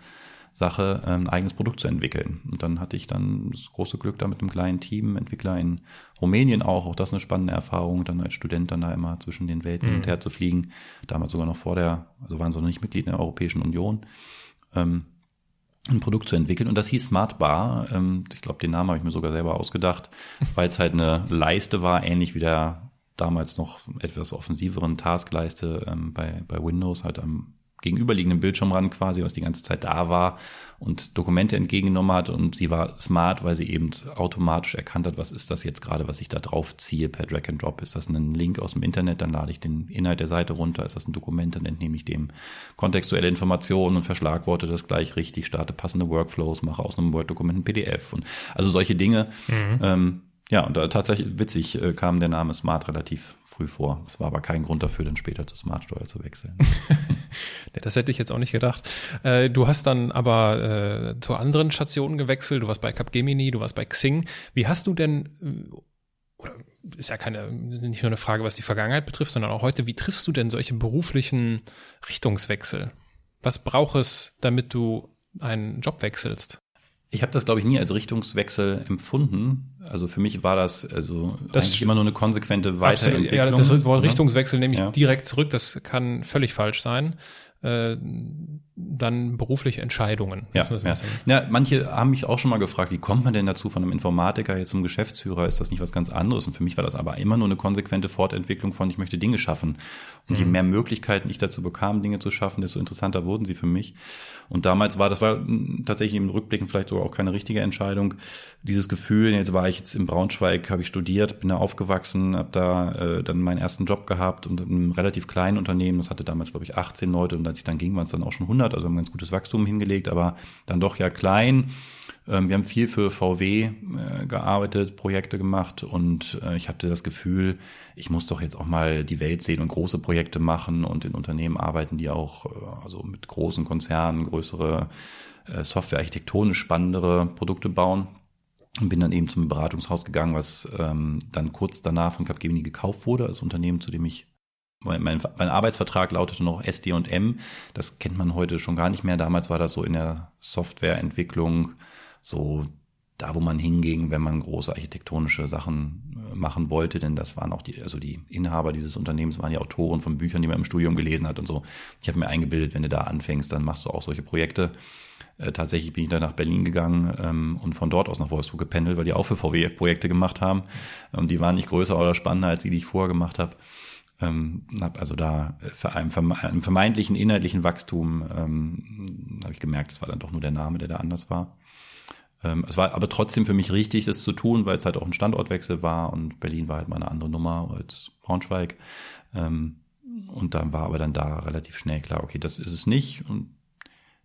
S3: Sache, ein eigenes Produkt zu entwickeln. Und dann hatte ich dann das große Glück, da mit einem kleinen Team, Entwickler in Rumänien auch, auch das eine spannende Erfahrung, dann als Student dann da immer zwischen den Welten hin und mhm. her zu fliegen. Damals sogar noch vor der, also waren sie noch nicht Mitglied in der Europäischen Union. Ähm, ein Produkt zu entwickeln und das hieß Smart Bar. Ähm, ich glaube, den Namen habe ich mir sogar selber ausgedacht, weil es halt eine Leiste war, ähnlich wie der damals noch etwas offensiveren Taskleiste ähm, bei, bei Windows, halt am gegenüberliegenden Bildschirmrand quasi, was die ganze Zeit da war und Dokumente entgegengenommen hat und sie war smart, weil sie eben automatisch erkannt hat, was ist das jetzt gerade, was ich da drauf ziehe per Drag and Drop. Ist das ein Link aus dem Internet, dann lade ich den Inhalt der Seite runter. Ist das ein Dokument, dann entnehme ich dem kontextuelle Informationen und verschlagworte das gleich richtig, starte passende Workflows, mache aus einem Word-Dokument ein PDF und also solche Dinge. Mhm. Ähm, ja, und da tatsächlich witzig äh, kam der Name Smart relativ früh vor. Es war aber kein Grund dafür, dann später zu Smartsteuer zu wechseln.
S1: das hätte ich jetzt auch nicht gedacht. Äh, du hast dann aber äh, zu anderen Stationen gewechselt. Du warst bei Capgemini, du warst bei Xing. Wie hast du denn, äh, oder ist ja keine, nicht nur eine Frage, was die Vergangenheit betrifft, sondern auch heute, wie triffst du denn solche beruflichen Richtungswechsel? Was braucht es, damit du einen Job wechselst?
S3: Ich habe das, glaube ich, nie als Richtungswechsel empfunden. Also für mich war das also das eigentlich immer nur eine konsequente Weiterentwicklung.
S1: Ja, das Wort Richtungswechsel nehme ich ja. direkt zurück. Das kann völlig falsch sein. Äh, dann berufliche Entscheidungen.
S3: Ja, ja. ja, manche haben mich auch schon mal gefragt, wie kommt man denn dazu von einem Informatiker jetzt zum Geschäftsführer? Ist das nicht was ganz anderes? Und für mich war das aber immer nur eine konsequente Fortentwicklung von, ich möchte Dinge schaffen. Und mhm. je mehr Möglichkeiten ich dazu bekam, Dinge zu schaffen, desto interessanter wurden sie für mich. Und damals war, das war tatsächlich im Rückblicken vielleicht sogar auch keine richtige Entscheidung. Dieses Gefühl, jetzt war ich jetzt in Braunschweig, habe ich studiert, bin da aufgewachsen, habe da äh, dann meinen ersten Job gehabt und in einem relativ kleinen Unternehmen, das hatte damals, glaube ich, 18 Leute und als ich dann ging, waren es dann auch schon 100, also haben ganz gutes Wachstum hingelegt, aber dann doch ja klein. Ähm, wir haben viel für VW äh, gearbeitet, Projekte gemacht und äh, ich hatte das Gefühl, ich muss doch jetzt auch mal die Welt sehen und große Projekte machen und in Unternehmen arbeiten, die auch äh, also mit großen Konzernen größere Software architektonisch spannendere Produkte bauen und bin dann eben zum Beratungshaus gegangen, was ähm, dann kurz danach von Capgemini gekauft wurde, als Unternehmen, zu dem ich mein, mein, mein Arbeitsvertrag lautete noch SD&M. Das kennt man heute schon gar nicht mehr. Damals war das so in der Softwareentwicklung so da, wo man hinging, wenn man große architektonische Sachen äh, machen wollte, denn das waren auch die, also die Inhaber dieses Unternehmens waren die Autoren von Büchern, die man im Studium gelesen hat und so. Ich habe mir eingebildet, wenn du da anfängst, dann machst du auch solche Projekte. Äh, tatsächlich bin ich dann nach Berlin gegangen ähm, und von dort aus nach Wolfsburg gependelt, weil die auch für VW Projekte gemacht haben. Und die waren nicht größer oder spannender als die, die ich vorher gemacht habe. Ähm, habe also da für einen, vermeintlichen inhaltlichen Wachstum ähm, habe ich gemerkt, es war dann doch nur der Name, der da anders war. Ähm, es war aber trotzdem für mich richtig, das zu tun, weil es halt auch ein Standortwechsel war und Berlin war halt mal eine andere Nummer als Braunschweig. Ähm, und dann war aber dann da relativ schnell klar, okay, das ist es nicht. Und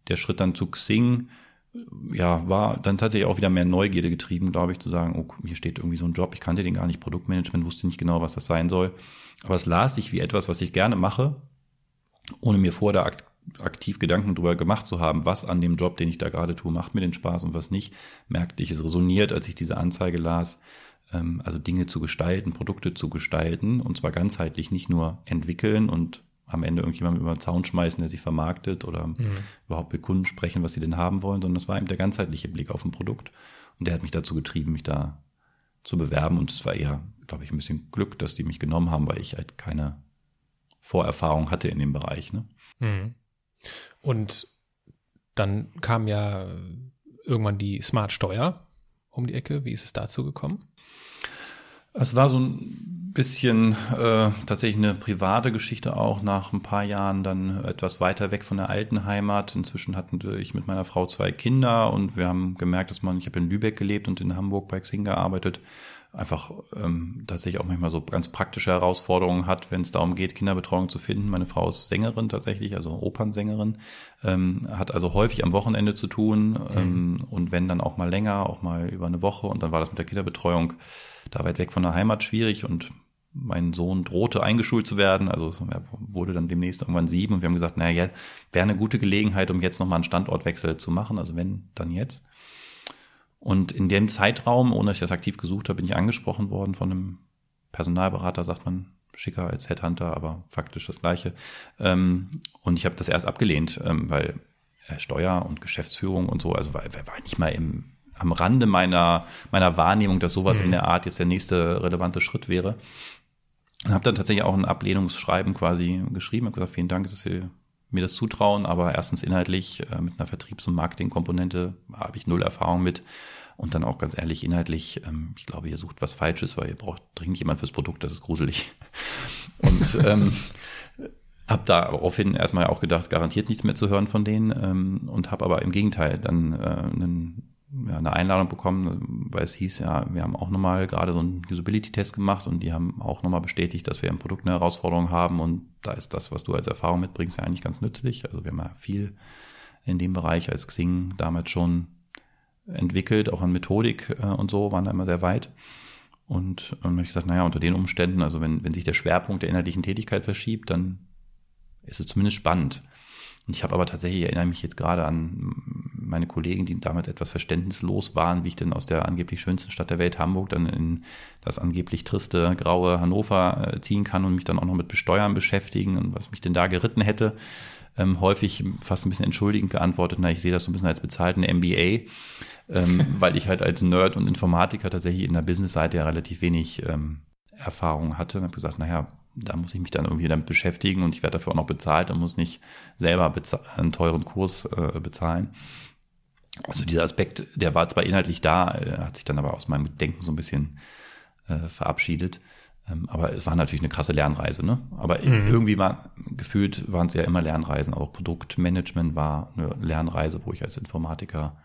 S3: der Schritt dann zu Xing, ja, war dann tatsächlich auch wieder mehr Neugierde getrieben, glaube ich, zu sagen, oh, hier steht irgendwie so ein Job, ich kannte den gar nicht, Produktmanagement, wusste nicht genau, was das sein soll. Aber es las sich wie etwas, was ich gerne mache, ohne mir vor der aktiv Gedanken drüber gemacht zu haben, was an dem Job, den ich da gerade tue, macht mir den Spaß und was nicht, merkte ich, es resoniert, als ich diese Anzeige las, ähm, also Dinge zu gestalten, Produkte zu gestalten und zwar ganzheitlich, nicht nur entwickeln und am Ende irgendjemandem über den Zaun schmeißen, der sich vermarktet oder mhm. überhaupt mit Kunden sprechen, was sie denn haben wollen, sondern es war eben der ganzheitliche Blick auf ein Produkt und der hat mich dazu getrieben, mich da zu bewerben und es war eher, glaube ich, ein bisschen Glück, dass die mich genommen haben, weil ich halt keine Vorerfahrung hatte in dem Bereich. Ne? Mhm.
S1: Und dann kam ja irgendwann die Smart Steuer um die Ecke. Wie ist es dazu gekommen?
S3: Es war so ein bisschen äh, tatsächlich eine private Geschichte auch nach ein paar Jahren dann etwas weiter weg von der alten Heimat. Inzwischen hatten ich mit meiner Frau zwei Kinder und wir haben gemerkt, dass man, ich habe in Lübeck gelebt und in Hamburg bei Xing gearbeitet, einfach ähm, tatsächlich auch manchmal so ganz praktische Herausforderungen hat, wenn es darum geht, Kinderbetreuung zu finden. Meine Frau ist Sängerin tatsächlich, also Opernsängerin, ähm, hat also häufig am Wochenende zu tun ähm, mhm. und wenn dann auch mal länger, auch mal über eine Woche und dann war das mit der Kinderbetreuung da weit weg von der Heimat schwierig und mein Sohn drohte eingeschult zu werden, also er wurde dann demnächst irgendwann sieben und wir haben gesagt, naja, wäre eine gute Gelegenheit, um jetzt nochmal einen Standortwechsel zu machen, also wenn, dann jetzt. Und in dem Zeitraum, ohne dass ich das aktiv gesucht habe, bin ich angesprochen worden von einem Personalberater, sagt man, schicker als Headhunter, aber faktisch das gleiche. Ähm, und ich habe das erst abgelehnt, ähm, weil äh, Steuer und Geschäftsführung und so, also war, war nicht mal im, am Rande meiner, meiner Wahrnehmung, dass sowas mhm. in der Art jetzt der nächste relevante Schritt wäre. Und habe dann tatsächlich auch ein Ablehnungsschreiben quasi geschrieben, habe gesagt, vielen Dank, dass Sie mir das zutrauen, aber erstens inhaltlich äh, mit einer Vertriebs- und Marketingkomponente habe ich null Erfahrung mit. Und dann auch ganz ehrlich, inhaltlich, ähm, ich glaube, ihr sucht was Falsches, weil ihr braucht dringend jemand fürs Produkt, das ist gruselig. Und ähm, hab daraufhin erstmal auch gedacht, garantiert nichts mehr zu hören von denen ähm, und habe aber im Gegenteil dann äh, einen, ja, eine Einladung bekommen, weil es hieß, ja, wir haben auch nochmal gerade so einen Usability-Test gemacht und die haben auch nochmal bestätigt, dass wir im Produkt eine Herausforderung haben und da ist das, was du als Erfahrung mitbringst, ja eigentlich ganz nützlich. Also wir haben ja viel in dem Bereich als Xing damals schon entwickelt, auch an Methodik äh, und so, waren da immer sehr weit. Und dann habe ich gesagt, naja, unter den Umständen, also wenn, wenn sich der Schwerpunkt der inhaltlichen Tätigkeit verschiebt, dann ist es zumindest spannend. Und ich habe aber tatsächlich, ich erinnere mich jetzt gerade an meine Kollegen, die damals etwas verständnislos waren, wie ich denn aus der angeblich schönsten Stadt der Welt Hamburg dann in das angeblich triste, graue Hannover äh, ziehen kann und mich dann auch noch mit Besteuern beschäftigen und was mich denn da geritten hätte ähm, häufig fast ein bisschen entschuldigend geantwortet, na, ich sehe das so ein bisschen als bezahlten MBA, ähm, weil ich halt als Nerd und Informatiker tatsächlich in der Business-Seite ja relativ wenig ähm, Erfahrung hatte und habe gesagt, naja, da muss ich mich dann irgendwie damit beschäftigen und ich werde dafür auch noch bezahlt und muss nicht selber einen teuren Kurs äh, bezahlen. Also dieser Aspekt, der war zwar inhaltlich da, äh, hat sich dann aber aus meinem Denken so ein bisschen äh, verabschiedet. Ähm, aber es war natürlich eine krasse Lernreise, ne? Aber mhm. irgendwie war gefühlt waren es ja immer Lernreisen. Auch Produktmanagement war eine Lernreise, wo ich als Informatiker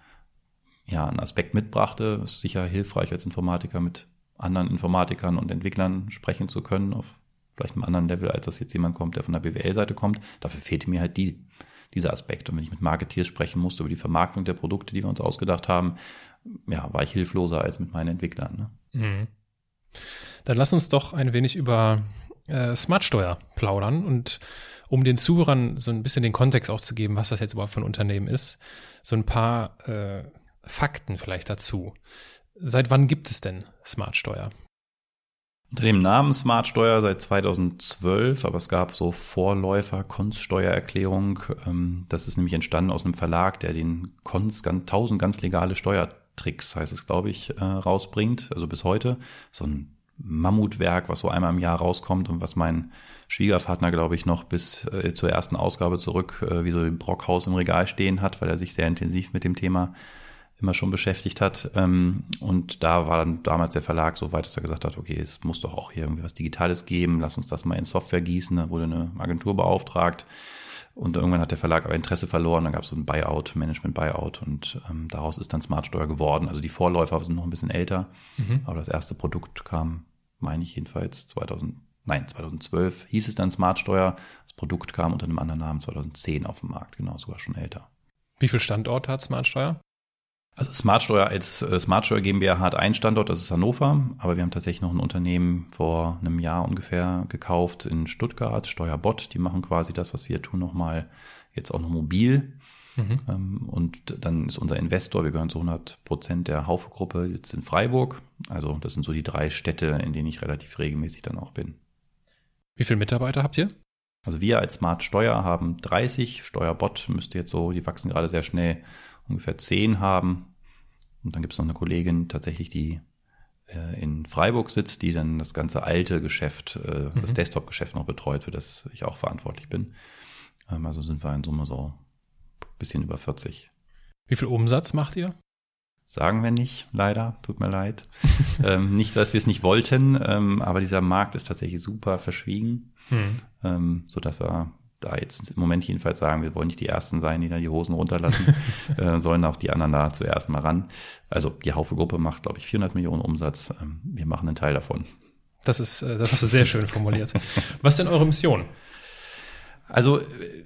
S3: ja einen Aspekt mitbrachte. Ist sicher hilfreich als Informatiker mit anderen Informatikern und Entwicklern sprechen zu können, auf vielleicht einem anderen Level, als das jetzt jemand kommt, der von der BWL-Seite kommt. Dafür fehlte mir halt die, dieser Aspekt. Und wenn ich mit Marketeers sprechen musste über die Vermarktung der Produkte, die wir uns ausgedacht haben, ja, war ich hilfloser als mit meinen Entwicklern. Ne? Mhm.
S1: Dann lass uns doch ein wenig über äh, Smartsteuer plaudern und um den Zuhörern so ein bisschen den Kontext auch zu geben, was das jetzt überhaupt für ein Unternehmen ist, so ein paar äh, Fakten vielleicht dazu. Seit wann gibt es denn Smartsteuer?
S3: Unter dem Namen Smartsteuer seit 2012, aber es gab so Vorläufer Kunststeuererklärung. Ähm, das ist nämlich entstanden aus einem Verlag, der den Konst, tausend ganz legale Steuertricks, heißt es, glaube ich, äh, rausbringt. Also bis heute. So ein Mammutwerk, was so einmal im Jahr rauskommt und was mein Schwiegervater, glaube ich, noch bis äh, zur ersten Ausgabe zurück äh, wie so ein Brockhaus im Regal stehen hat, weil er sich sehr intensiv mit dem Thema immer schon beschäftigt hat. Ähm, und da war dann damals der Verlag so weit, dass er gesagt hat, okay, es muss doch auch hier irgendwie was Digitales geben, lass uns das mal in Software gießen. Da wurde eine Agentur beauftragt. Und irgendwann hat der Verlag aber Interesse verloren, dann gab es so ein Buyout, Management-Buyout und ähm, daraus ist dann Smartsteuer geworden. Also die Vorläufer sind noch ein bisschen älter, mhm. aber das erste Produkt kam meine ich jedenfalls 2000, nein, 2012 hieß es dann Smartsteuer. Das Produkt kam unter einem anderen Namen 2010 auf den Markt, genau, sogar schon älter.
S1: Wie viel Standort hat Smartsteuer?
S3: Also Smartsteuer als äh, Smartsteuer GmbH hat einen Standort, das ist Hannover, aber wir haben tatsächlich noch ein Unternehmen vor einem Jahr ungefähr gekauft in Stuttgart, Steuerbot, die machen quasi das, was wir tun, nochmal jetzt auch noch mobil. Mhm. Ähm, und dann ist unser Investor, wir gehören zu 100 Prozent der Haufe-Gruppe, jetzt in Freiburg. Also das sind so die drei Städte, in denen ich relativ regelmäßig dann auch bin.
S1: Wie viele Mitarbeiter habt ihr?
S3: Also wir als Smart Steuer haben 30, Steuerbot müsste jetzt so, die wachsen gerade sehr schnell, ungefähr 10 haben. Und dann gibt es noch eine Kollegin tatsächlich, die äh, in Freiburg sitzt, die dann das ganze alte Geschäft, äh, mhm. das Desktop-Geschäft noch betreut, für das ich auch verantwortlich bin. Ähm, also sind wir in Summe so ein bisschen über 40.
S1: Wie viel Umsatz macht ihr?
S3: Sagen wir nicht, leider, tut mir leid. ähm, nicht, dass wir es nicht wollten, ähm, aber dieser Markt ist tatsächlich super verschwiegen, mhm. ähm, so dass wir da jetzt im Moment jedenfalls sagen, wir wollen nicht die Ersten sein, die da die Hosen runterlassen, äh, sollen auch die anderen da zuerst mal ran. Also die Haufe-Gruppe macht, glaube ich, 400 Millionen Umsatz. Ähm, wir machen einen Teil davon.
S1: Das ist, äh, das hast du sehr schön formuliert. Was ist denn eure Mission?
S3: Also äh,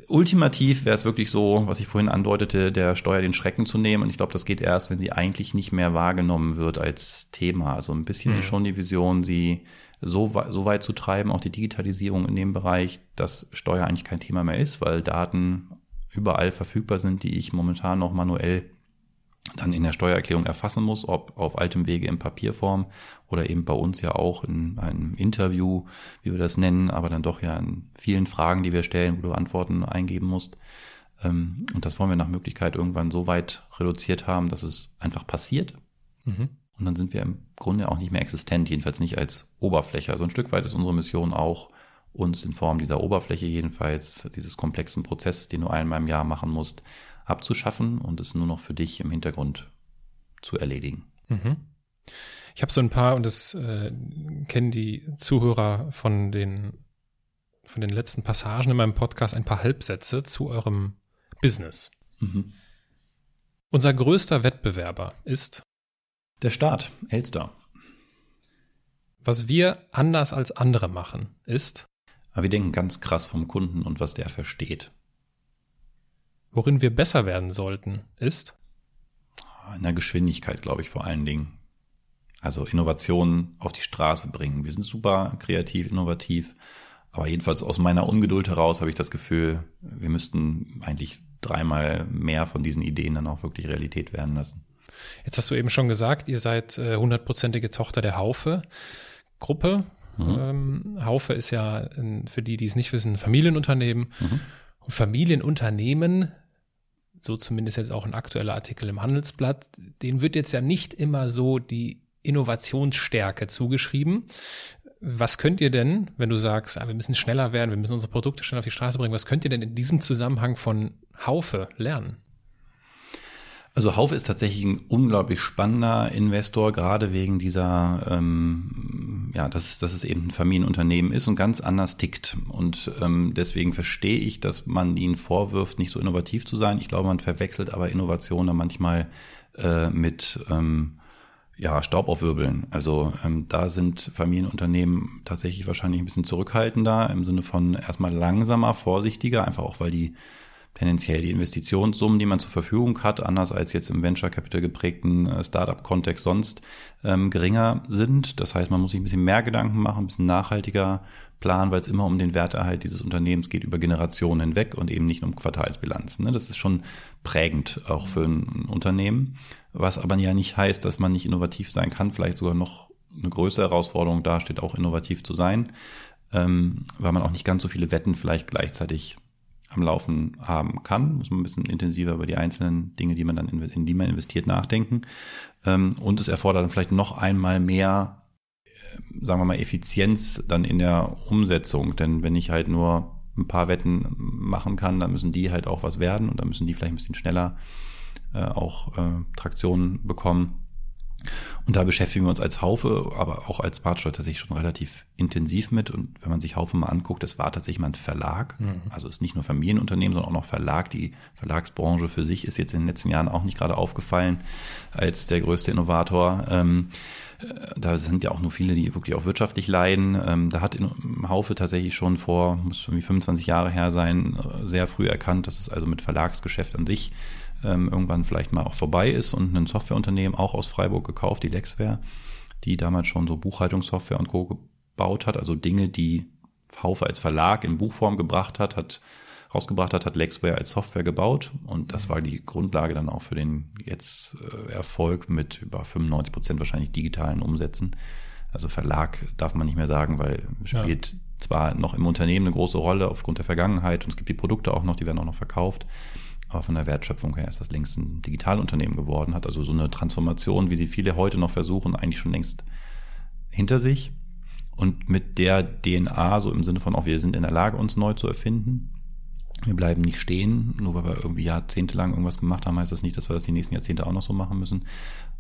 S3: ultimativ wäre es wirklich so, was ich vorhin andeutete, der Steuer den Schrecken zu nehmen. Und ich glaube, das geht erst, wenn sie eigentlich nicht mehr wahrgenommen wird als Thema. Also ein bisschen mhm. schon die Vision, sie so, so weit zu treiben, auch die Digitalisierung in dem Bereich, dass Steuer eigentlich kein Thema mehr ist, weil Daten überall verfügbar sind, die ich momentan noch manuell dann in der Steuererklärung erfassen muss, ob auf altem Wege in Papierform oder eben bei uns ja auch in einem Interview, wie wir das nennen, aber dann doch ja in vielen Fragen, die wir stellen, wo du Antworten eingeben musst. Ähm, und das wollen wir nach Möglichkeit irgendwann so weit reduziert haben, dass es einfach passiert. Mhm. Und dann sind wir im Grunde auch nicht mehr existent, jedenfalls nicht als Oberfläche. Also ein Stück weit ist unsere Mission auch, uns in Form dieser Oberfläche jedenfalls, dieses komplexen Prozesses, den du einmal im Jahr machen musst, abzuschaffen und es nur noch für dich im Hintergrund zu erledigen. Mhm.
S1: Ich habe so ein paar, und das äh, kennen die Zuhörer von den, von den letzten Passagen in meinem Podcast, ein paar Halbsätze zu eurem Business. Mhm. Unser größter Wettbewerber ist
S3: der Staat, Elster.
S1: Was wir anders als andere machen, ist.
S3: Aber wir denken ganz krass vom Kunden und was der versteht.
S1: Worin wir besser werden sollten, ist.
S3: In der Geschwindigkeit, glaube ich, vor allen Dingen. Also Innovationen auf die Straße bringen. Wir sind super kreativ, innovativ. Aber jedenfalls aus meiner Ungeduld heraus habe ich das Gefühl, wir müssten eigentlich dreimal mehr von diesen Ideen dann auch wirklich Realität werden lassen.
S1: Jetzt hast du eben schon gesagt, ihr seid äh, hundertprozentige Tochter der Haufe-Gruppe. Mhm. Ähm, Haufe ist ja, für die, die es nicht wissen, ein Familienunternehmen. Mhm. Und Familienunternehmen, so zumindest jetzt auch ein aktueller Artikel im Handelsblatt, den wird jetzt ja nicht immer so die Innovationsstärke zugeschrieben. Was könnt ihr denn, wenn du sagst, ah, wir müssen schneller werden, wir müssen unsere Produkte schnell auf die Straße bringen, was könnt ihr denn in diesem Zusammenhang von Haufe lernen?
S3: Also Haufe ist tatsächlich ein unglaublich spannender Investor, gerade wegen dieser, ähm, ja, dass, dass es eben ein Familienunternehmen ist und ganz anders tickt. Und ähm, deswegen verstehe ich, dass man ihnen vorwirft, nicht so innovativ zu sein. Ich glaube, man verwechselt aber Innovation dann manchmal äh, mit ähm, ja, Staub aufwirbeln. Also ähm, da sind Familienunternehmen tatsächlich wahrscheinlich ein bisschen zurückhaltender im Sinne von erstmal langsamer, vorsichtiger, einfach auch weil die tendenziell die Investitionssummen, die man zur Verfügung hat, anders als jetzt im Venture Capital geprägten äh, Startup-Kontext sonst, ähm, geringer sind. Das heißt, man muss sich ein bisschen mehr Gedanken machen, ein bisschen nachhaltiger planen, weil es immer um den Werterhalt dieses Unternehmens geht über Generationen hinweg und eben nicht um Quartalsbilanzen. Ne? Das ist schon prägend auch für ein Unternehmen, was aber ja nicht heißt, dass man nicht innovativ sein kann, vielleicht sogar noch eine größere Herausforderung dasteht, auch innovativ zu sein, ähm, weil man auch nicht ganz so viele Wetten vielleicht gleichzeitig am Laufen haben kann. Muss man ein bisschen intensiver über die einzelnen Dinge, die man dann in, die man investiert, nachdenken. Ähm, und es erfordert dann vielleicht noch einmal mehr, äh, sagen wir mal, Effizienz dann in der Umsetzung. Denn wenn ich halt nur ein paar Wetten machen kann, dann müssen die halt auch was werden und dann müssen die vielleicht ein bisschen schneller äh, auch äh, Traktion bekommen. Und da beschäftigen wir uns als Haufe, aber auch als Smartsteuer tatsächlich schon relativ intensiv mit. Und wenn man sich Haufe mal anguckt, das war tatsächlich mal ein Verlag. Mhm. Also ist nicht nur Familienunternehmen, sondern auch noch Verlag. Die Verlagsbranche für sich ist jetzt in den letzten Jahren auch nicht gerade aufgefallen als der größte Innovator. Ähm, äh, da sind ja auch nur viele, die wirklich auch wirtschaftlich leiden. Ähm, da hat Haufe tatsächlich schon vor, muss irgendwie 25 Jahre her sein, äh, sehr früh erkannt, dass es also mit Verlagsgeschäft an sich ähm, irgendwann vielleicht mal auch vorbei ist und ein Softwareunternehmen auch aus Freiburg gekauft, die Lexware, die damals schon so Buchhaltungssoftware und Co. gebaut hat, also Dinge, die Haufe als Verlag in Buchform gebracht hat, hat rausgebracht hat, hat Lexware als Software gebaut und das war die Grundlage dann auch für den jetzt äh, Erfolg mit über 95 Prozent wahrscheinlich digitalen Umsätzen. Also Verlag darf man nicht mehr sagen, weil spielt ja. zwar noch im Unternehmen eine große Rolle aufgrund der Vergangenheit und es gibt die Produkte auch noch, die werden auch noch verkauft, von der Wertschöpfung her ist das längst ein Digitalunternehmen geworden, hat also so eine Transformation, wie sie viele heute noch versuchen, eigentlich schon längst hinter sich. Und mit der DNA, so im Sinne von auch, wir sind in der Lage, uns neu zu erfinden. Wir bleiben nicht stehen, nur weil wir irgendwie jahrzehntelang irgendwas gemacht haben, heißt das nicht, dass wir das die nächsten Jahrzehnte auch noch so machen müssen.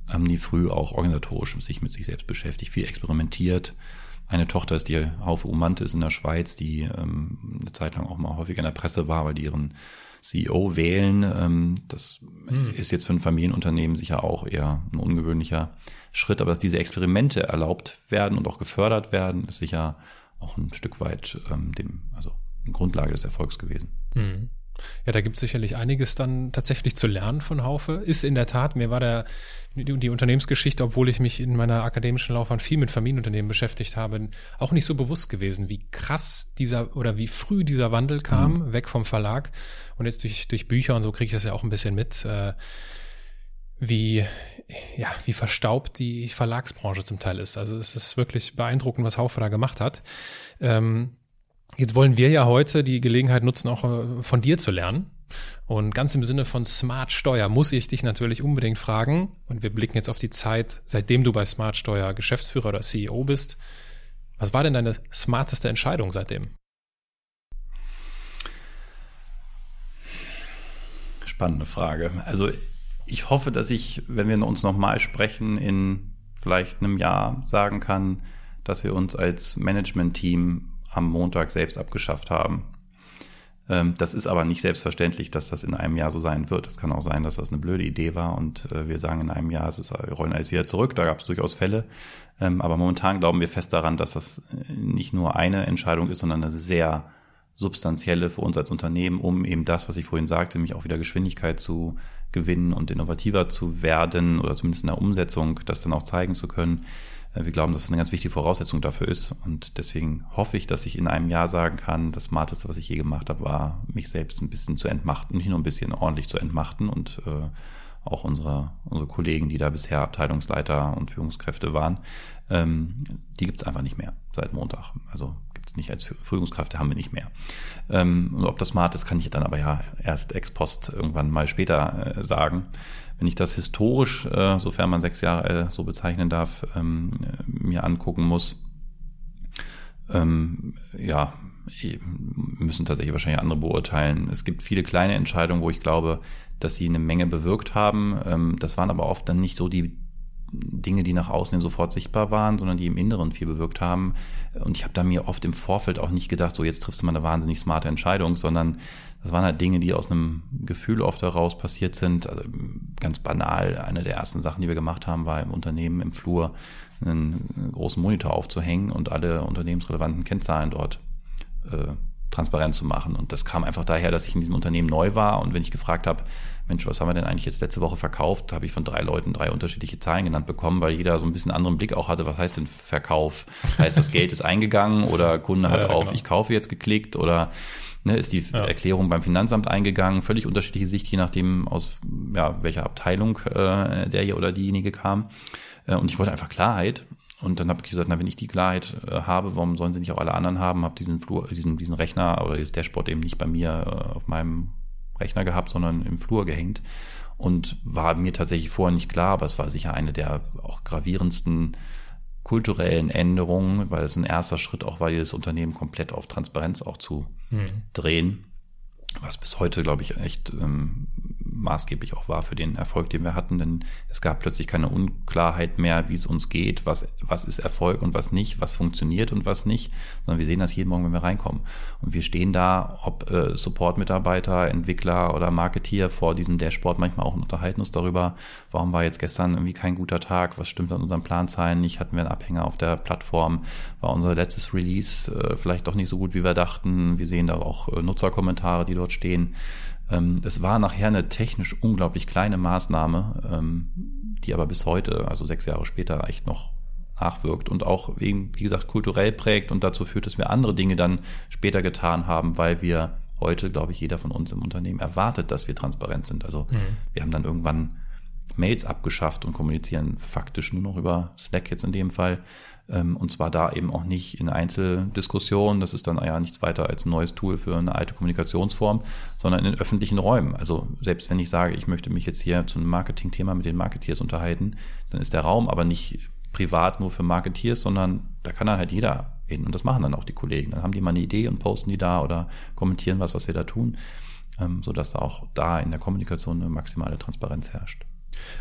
S3: Haben die früh auch organisatorisch sich mit sich selbst beschäftigt, viel experimentiert. Eine Tochter ist die Haufe Umantis in der Schweiz, die ähm, eine Zeit lang auch mal häufig in der Presse war, weil die ihren CEO wählen. Ähm, das hm. ist jetzt für ein Familienunternehmen sicher auch eher ein ungewöhnlicher Schritt, aber dass diese Experimente erlaubt werden und auch gefördert werden, ist sicher auch ein Stück weit ähm, dem, also eine Grundlage des Erfolgs gewesen.
S1: Hm. Ja, da gibt es sicherlich einiges dann tatsächlich zu lernen von Haufe. Ist in der Tat, mir war der, die, Unternehmensgeschichte, obwohl ich mich in meiner akademischen Laufbahn viel mit Familienunternehmen beschäftigt habe, auch nicht so bewusst gewesen, wie krass dieser oder wie früh dieser Wandel kam, mhm. weg vom Verlag. Und jetzt durch, durch Bücher und so kriege ich das ja auch ein bisschen mit, äh, wie, ja, wie verstaubt die Verlagsbranche zum Teil ist. Also es ist wirklich beeindruckend, was Haufe da gemacht hat. Ähm, Jetzt wollen wir ja heute die Gelegenheit nutzen, auch äh, von dir zu lernen. Und ganz im Sinne von Smart Steuer muss ich dich natürlich unbedingt fragen. Und wir blicken jetzt auf die Zeit, seitdem du bei Smart Steuer Geschäftsführer oder CEO bist. Was war denn deine smarteste Entscheidung seitdem?
S3: Spannende Frage. Also ich hoffe, dass ich, wenn wir uns nochmal sprechen, in vielleicht einem Jahr sagen kann, dass wir uns als Management-Team am Montag selbst abgeschafft haben. Ähm, das ist aber nicht selbstverständlich, dass das in einem Jahr so sein wird. Es kann auch sein, dass das eine blöde Idee war und äh, wir sagen in einem Jahr, es ist, wir rollen alles wieder zurück. Da gab es durchaus Fälle. Ähm, aber momentan glauben wir fest daran, dass das äh, nicht nur eine Entscheidung ist, sondern eine sehr substanzielle für uns als Unternehmen, um eben das, was ich vorhin sagte, nämlich auch wieder Geschwindigkeit zu gewinnen und innovativer zu werden oder zumindest in der Umsetzung das dann auch zeigen zu können. Äh, wir glauben, dass es eine ganz wichtige Voraussetzung dafür ist. Und deswegen hoffe ich, dass ich in einem Jahr sagen kann, das Smarteste, was ich je gemacht habe, war, mich selbst ein bisschen zu entmachten, nicht nur ein bisschen ordentlich zu entmachten und äh, auch unsere, unsere Kollegen, die da bisher Abteilungsleiter und Führungskräfte waren, ähm, die gibt's einfach nicht mehr seit Montag. Also gibt's nicht als Führungskräfte, haben wir nicht mehr. Ähm, und ob das smart ist, kann ich dann aber ja erst ex post irgendwann mal später äh, sagen. Wenn ich das historisch, äh, sofern man sechs Jahre äh, so bezeichnen darf, ähm, mir angucken muss, ähm, ja, müssen tatsächlich wahrscheinlich andere beurteilen. Es gibt viele kleine Entscheidungen, wo ich glaube, dass sie eine Menge bewirkt haben. Ähm, das waren aber oft dann nicht so die Dinge, die nach außen sofort sichtbar waren, sondern die im Inneren viel bewirkt haben. Und ich habe da mir oft im Vorfeld auch nicht gedacht, so jetzt triffst du mal eine wahnsinnig smarte Entscheidung, sondern das waren halt Dinge, die aus einem Gefühl oft heraus passiert sind. Also ganz banal, eine der ersten Sachen, die wir gemacht haben, war im Unternehmen im Flur einen großen Monitor aufzuhängen und alle unternehmensrelevanten Kennzahlen dort äh, transparent zu machen. Und das kam einfach daher, dass ich in diesem Unternehmen neu war und wenn ich gefragt habe, Mensch, was haben wir denn eigentlich jetzt letzte Woche verkauft, habe ich von drei Leuten drei unterschiedliche Zahlen genannt bekommen, weil jeder so ein bisschen anderen Blick auch hatte, was heißt denn Verkauf? Heißt das Geld ist eingegangen oder Kunde hat ja, auf genau. ich kaufe jetzt geklickt oder ne, ist die ja. Erklärung beim Finanzamt eingegangen, völlig unterschiedliche Sicht, je nachdem aus ja, welcher Abteilung äh, der hier oder diejenige kam. Äh, und ich wollte einfach Klarheit. Und dann habe ich gesagt, na, wenn ich die Klarheit äh, habe, warum sollen sie nicht auch alle anderen haben? Habe diesen Flur, diesen, diesen Rechner oder dieses Dashboard eben nicht bei mir äh, auf meinem Rechner gehabt, sondern im Flur gehängt. Und war mir tatsächlich vorher nicht klar, aber es war sicher eine der auch gravierendsten kulturellen Änderungen, weil es ein erster Schritt auch war, dieses Unternehmen komplett auf Transparenz auch zu mhm. drehen was bis heute, glaube ich, echt ähm, maßgeblich auch war für den Erfolg, den wir hatten, denn es gab plötzlich keine Unklarheit mehr, wie es uns geht, was, was ist Erfolg und was nicht, was funktioniert und was nicht, sondern wir sehen das jeden Morgen, wenn wir reinkommen. Und wir stehen da, ob äh, Support-Mitarbeiter, Entwickler oder Marketeer vor diesem Dashboard manchmal auch und unterhalten uns darüber, warum war jetzt gestern irgendwie kein guter Tag, was stimmt an unseren Planzahlen nicht, hatten wir einen Abhänger auf der Plattform, war unser letztes Release äh, vielleicht doch nicht so gut, wie wir dachten. Wir sehen da auch äh, Nutzerkommentare, die dort stehen. Ähm, es war nachher eine technisch unglaublich kleine Maßnahme, ähm, die aber bis heute, also sechs Jahre später, echt noch nachwirkt und auch eben, wie gesagt, kulturell prägt und dazu führt, dass wir andere Dinge dann später getan haben, weil wir heute, glaube ich, jeder von uns im Unternehmen erwartet, dass wir transparent sind. Also mhm. wir haben dann irgendwann Mails abgeschafft und kommunizieren faktisch nur noch über Slack jetzt in dem Fall. Ähm, und zwar da eben auch nicht in Einzeldiskussionen, das ist dann ja nichts weiter als ein neues Tool für eine alte Kommunikationsform, sondern in öffentlichen Räumen. Also selbst wenn ich sage, ich möchte mich jetzt hier zu einem Marketing-Thema mit den Marketeers unterhalten, dann ist der Raum aber nicht privat nur für Marketeers, sondern da kann dann halt jeder hin. Und das machen dann auch die Kollegen. Dann haben die mal eine Idee und posten die da oder kommentieren was, was wir da tun, ähm, sodass auch da in der Kommunikation eine maximale Transparenz herrscht.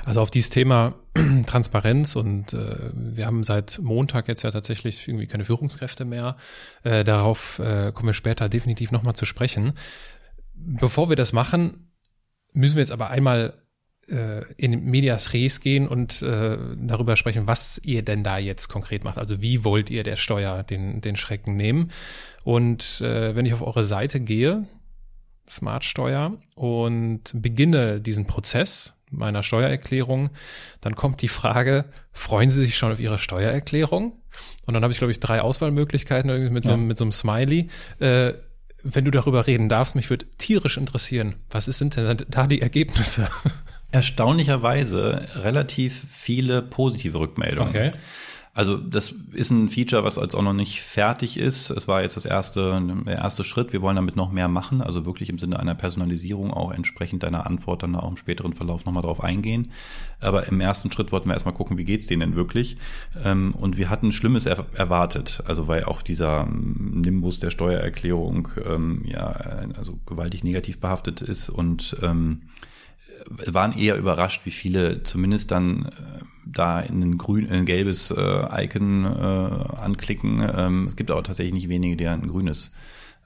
S1: Also auf dieses Thema Transparenz und äh, wir haben seit Montag jetzt ja tatsächlich irgendwie keine Führungskräfte mehr. Äh, darauf äh, kommen wir später definitiv nochmal zu sprechen. Bevor wir das machen, müssen wir jetzt aber einmal äh, in Medias Res gehen und äh, darüber sprechen, was ihr denn da jetzt konkret macht. Also wie wollt ihr der Steuer den, den Schrecken nehmen? Und äh, wenn ich auf eure Seite gehe, Smart Steuer, und beginne diesen Prozess, meiner Steuererklärung, dann kommt die Frage, freuen Sie sich schon auf Ihre Steuererklärung? Und dann habe ich, glaube ich, drei Auswahlmöglichkeiten irgendwie mit, ja. so, mit so einem Smiley. Äh, wenn du darüber reden darfst, mich würde tierisch interessieren, was sind denn da die Ergebnisse?
S3: Erstaunlicherweise relativ viele positive Rückmeldungen. Okay. Also das ist ein Feature, was als auch noch nicht fertig ist. Es war jetzt das erste, der erste Schritt. Wir wollen damit noch mehr machen, also wirklich im Sinne einer Personalisierung auch entsprechend deiner Antwort dann auch im späteren Verlauf nochmal drauf eingehen. Aber im ersten Schritt wollten wir erstmal gucken, wie geht's denen denn wirklich? Ähm, und wir hatten Schlimmes erwartet, also weil auch dieser Nimbus der Steuererklärung ähm, ja also gewaltig negativ behaftet ist und ähm, waren eher überrascht, wie viele zumindest dann äh, da in ein grün, ein gelbes äh, Icon äh, anklicken. Ähm, es gibt aber tatsächlich nicht wenige, die ein grünes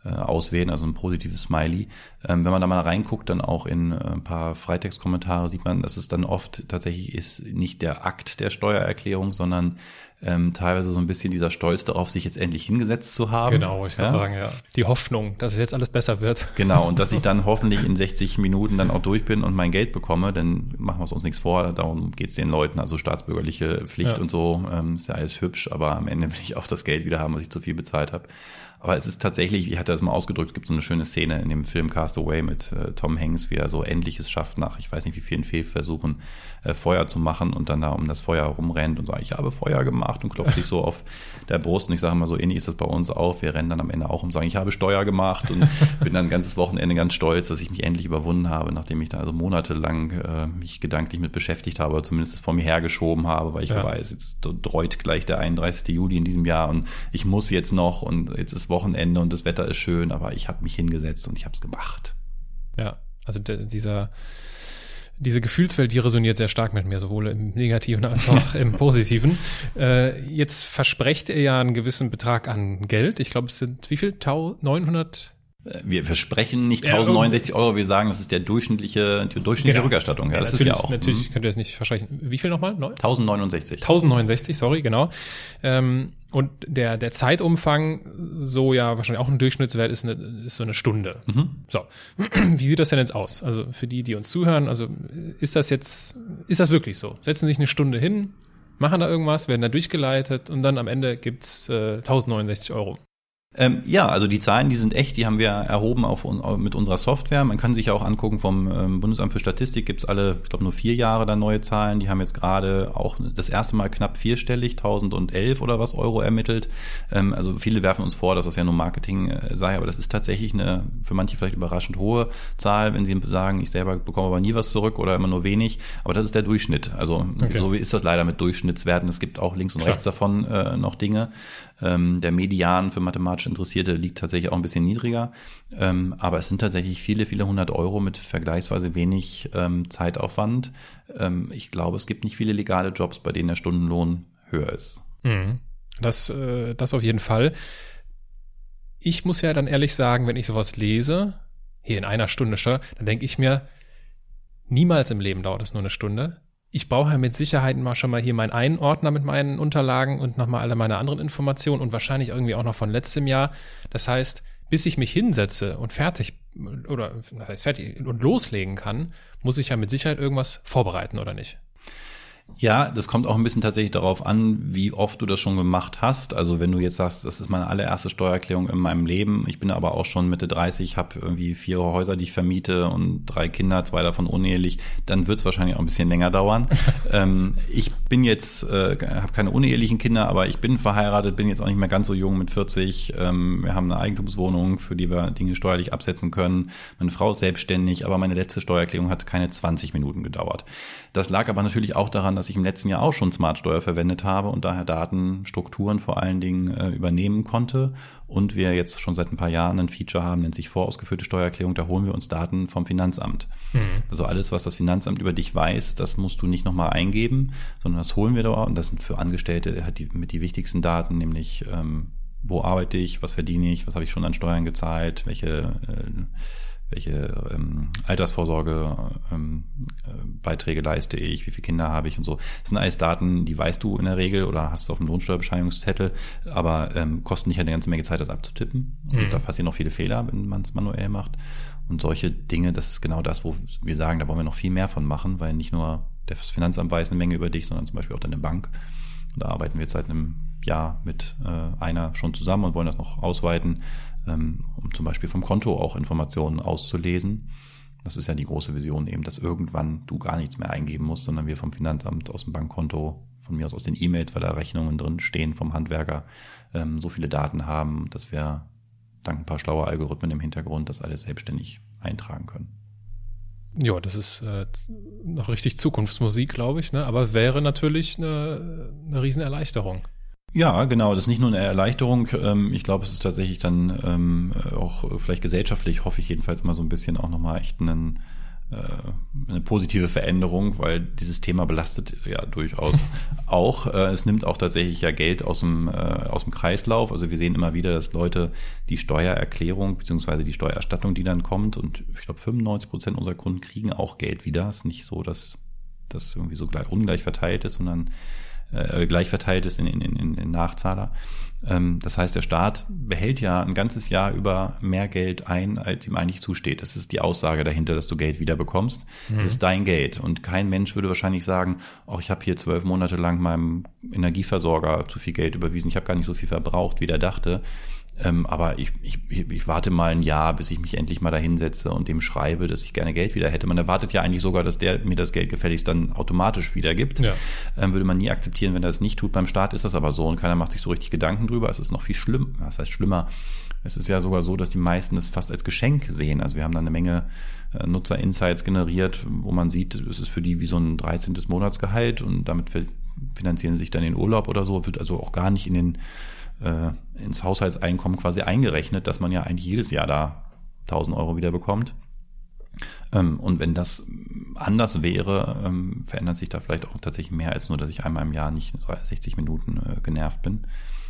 S3: äh, auswählen, also ein positives Smiley. Ähm, wenn man da mal reinguckt, dann auch in äh, ein paar Freitextkommentare sieht man, dass es dann oft tatsächlich ist nicht der Akt der Steuererklärung, sondern ähm, teilweise so ein bisschen dieser Stolz darauf, sich jetzt endlich hingesetzt zu haben.
S1: Genau, ich kann ja? sagen, ja. Die Hoffnung, dass es jetzt alles besser wird.
S3: Genau, und dass ich dann hoffentlich in 60 Minuten dann auch durch bin und mein Geld bekomme, denn machen wir es uns nichts vor, darum geht es den Leuten, also staatsbürgerliche Pflicht ja. und so, ähm, ist ja alles hübsch, aber am Ende will ich auch das Geld wieder haben, was ich zu viel bezahlt habe. Aber es ist tatsächlich, wie hat er das mal ausgedrückt, gibt so eine schöne Szene in dem Film Castaway mit äh, Tom Hanks, wie er so Endliches schafft nach, ich weiß nicht wie vielen Fehlversuchen, äh, Feuer zu machen und dann da um das Feuer rumrennt und sagt, ich habe Feuer gemacht und klopft sich so auf der Brust. Und ich sage immer so, ähnlich ist das bei uns auch. Wir rennen dann am Ende auch und sagen, ich habe Steuer gemacht und bin dann ein ganzes Wochenende ganz stolz, dass ich mich endlich überwunden habe, nachdem ich da also monatelang äh, mich gedanklich mit beschäftigt habe, oder zumindest es vor mir hergeschoben habe, weil ich ja. weiß, jetzt dreut gleich der 31. Juli in diesem Jahr und ich muss jetzt noch und jetzt ist Wochenende und das Wetter ist schön, aber ich habe mich hingesetzt und ich habe es gemacht.
S1: Ja, also dieser diese Gefühlswelt, die resoniert sehr stark mit mir, sowohl im Negativen als auch im Positiven. Äh, jetzt versprecht er ja einen gewissen Betrag an Geld. Ich glaube, es sind wie viel? 900
S3: wir versprechen nicht 1069 Euro, wir sagen, das ist der durchschnittliche, die durchschnittliche genau. Rückerstattung. Ja, das
S1: ist
S3: ja auch.
S1: Natürlich hm. könnt ihr das nicht versprechen. Wie viel nochmal?
S3: 1069.
S1: 1069, sorry, genau. Ähm, und der, der Zeitumfang, so ja wahrscheinlich auch ein Durchschnittswert, ist, eine, ist so eine Stunde. Mhm. So. Wie sieht das denn jetzt aus? Also für die, die uns zuhören, also ist das jetzt, ist das wirklich so? Setzen sich eine Stunde hin, machen da irgendwas, werden da durchgeleitet und dann am Ende gibt's äh, 1069 Euro.
S3: Ähm, ja, also die Zahlen, die sind echt, die haben wir erhoben auf, mit unserer Software. Man kann sich ja auch angucken, vom ähm, Bundesamt für Statistik gibt's alle, ich glaube, nur vier Jahre da neue Zahlen. Die haben jetzt gerade auch das erste Mal knapp vierstellig, 1011 oder was Euro ermittelt. Ähm, also viele werfen uns vor, dass das ja nur Marketing äh, sei, aber das ist tatsächlich eine für manche vielleicht überraschend hohe Zahl, wenn sie sagen, ich selber bekomme aber nie was zurück oder immer nur wenig. Aber das ist der Durchschnitt. Also okay. so ist das leider mit Durchschnittswerten. Es gibt auch links und Klar. rechts davon äh, noch Dinge. Ähm, der Median für mathematisch Interessierte liegt tatsächlich auch ein bisschen niedriger. Ähm, aber es sind tatsächlich viele, viele hundert Euro mit vergleichsweise wenig ähm, Zeitaufwand. Ähm, ich glaube, es gibt nicht viele legale Jobs, bei denen der Stundenlohn höher ist.
S1: Mhm. Das, äh, das auf jeden Fall. Ich muss ja dann ehrlich sagen, wenn ich sowas lese, hier in einer Stunde dann denke ich mir, niemals im Leben dauert es nur eine Stunde ich brauche ja mit Sicherheit mal schon mal hier meinen einen Ordner mit meinen Unterlagen und nochmal alle meine anderen Informationen und wahrscheinlich irgendwie auch noch von letztem Jahr. Das heißt, bis ich mich hinsetze und fertig oder das heißt fertig und loslegen kann, muss ich ja mit Sicherheit irgendwas vorbereiten oder nicht?
S3: Ja, das kommt auch ein bisschen tatsächlich darauf an, wie oft du das schon gemacht hast. Also wenn du jetzt sagst, das ist meine allererste Steuererklärung in meinem Leben, ich bin aber auch schon Mitte 30, habe irgendwie vier Häuser, die ich vermiete und drei Kinder, zwei davon unehelich, dann wird es wahrscheinlich auch ein bisschen länger dauern. ähm, ich bin jetzt, äh, habe keine unehelichen Kinder, aber ich bin verheiratet, bin jetzt auch nicht mehr ganz so jung mit 40. Ähm, wir haben eine Eigentumswohnung, für die wir Dinge steuerlich absetzen können. Meine Frau ist selbstständig, aber meine letzte Steuererklärung hat keine 20 Minuten gedauert. Das lag aber natürlich auch daran, dass ich im letzten Jahr auch schon Smartsteuer verwendet habe und daher Datenstrukturen vor allen Dingen äh, übernehmen konnte. Und wir jetzt schon seit ein paar Jahren ein Feature haben, nennt sich vorausgeführte Steuererklärung, da holen wir uns Daten vom Finanzamt. Mhm. Also alles, was das Finanzamt über dich weiß, das musst du nicht nochmal eingeben, sondern das holen wir da und das sind für Angestellte halt die, mit die wichtigsten Daten, nämlich ähm, wo arbeite ich, was verdiene ich, was habe ich schon an Steuern gezahlt, welche äh, welche ähm, Altersvorsorge ähm, äh, Beiträge leiste ich, wie viele Kinder habe ich und so. Das sind alles Daten, die weißt du in der Regel oder hast du auf dem Lohnsteuerbescheinigungszettel, aber ähm, kosten nicht eine ganze Menge Zeit, das abzutippen. Und mhm. da passieren noch viele Fehler, wenn man es manuell macht. Und solche Dinge, das ist genau das, wo wir sagen, da wollen wir noch viel mehr von machen, weil nicht nur das Finanzamt weiß eine Menge über dich, sondern zum Beispiel auch deine Bank. Und da arbeiten wir jetzt seit einem Jahr mit äh, einer schon zusammen und wollen das noch ausweiten, um zum Beispiel vom Konto auch Informationen auszulesen. Das ist ja die große Vision eben, dass irgendwann du gar nichts mehr eingeben musst, sondern wir vom Finanzamt aus dem Bankkonto, von mir aus aus den E-Mails, weil da Rechnungen drin stehen vom Handwerker, ähm, so viele Daten haben, dass wir dank ein paar schlauer Algorithmen im Hintergrund das alles selbstständig eintragen können.
S1: Ja, das ist äh, noch richtig Zukunftsmusik, glaube ich, ne? aber wäre natürlich eine, eine Riesenerleichterung.
S3: Ja, genau. Das ist nicht nur eine Erleichterung. Ähm, ich glaube, es ist tatsächlich dann ähm, auch vielleicht gesellschaftlich, hoffe ich jedenfalls mal so ein bisschen auch nochmal echt einen, äh, eine positive Veränderung, weil dieses Thema belastet ja durchaus auch. Äh, es nimmt auch tatsächlich ja Geld aus dem, äh, aus dem Kreislauf. Also wir sehen immer wieder, dass Leute die Steuererklärung beziehungsweise die Steuererstattung, die dann kommt, und ich glaube 95 Prozent unserer Kunden kriegen auch Geld wieder. Es ist nicht so, dass das irgendwie so gleich, ungleich verteilt ist, sondern äh, gleich verteilt ist in, in, in, in Nachzahler. Ähm, das heißt, der Staat behält ja ein ganzes Jahr über mehr Geld ein, als ihm eigentlich zusteht. Das ist die Aussage dahinter, dass du Geld wieder bekommst. Mhm. Das ist dein Geld. Und kein Mensch würde wahrscheinlich sagen, oh, ich habe hier zwölf Monate lang meinem Energieversorger zu viel Geld überwiesen, ich habe gar nicht so viel verbraucht, wie der dachte. Ähm, aber ich, ich, ich warte mal ein Jahr, bis ich mich endlich mal da hinsetze und dem schreibe, dass ich gerne Geld wieder hätte. Man erwartet ja eigentlich sogar, dass der mir das Geld gefälligst dann automatisch wiedergibt. Ja. Ähm, würde man nie akzeptieren, wenn er das nicht tut. Beim Staat ist das aber so und keiner macht sich so richtig Gedanken drüber. Es ist noch viel schlimm. Das heißt schlimmer. Es ist ja sogar so, dass die meisten es fast als Geschenk sehen. Also wir haben da eine Menge äh, Nutzer-Insights generiert, wo man sieht, es ist für die wie so ein 13. Monatsgehalt und damit finanzieren sie sich dann den Urlaub oder so, wird also auch gar nicht in den äh, ins Haushaltseinkommen quasi eingerechnet, dass man ja eigentlich jedes Jahr da 1000 Euro wieder bekommt. Ähm, und wenn das anders wäre, ähm, verändert sich da vielleicht auch tatsächlich mehr als nur, dass ich einmal im Jahr nicht 60 Minuten äh, genervt bin.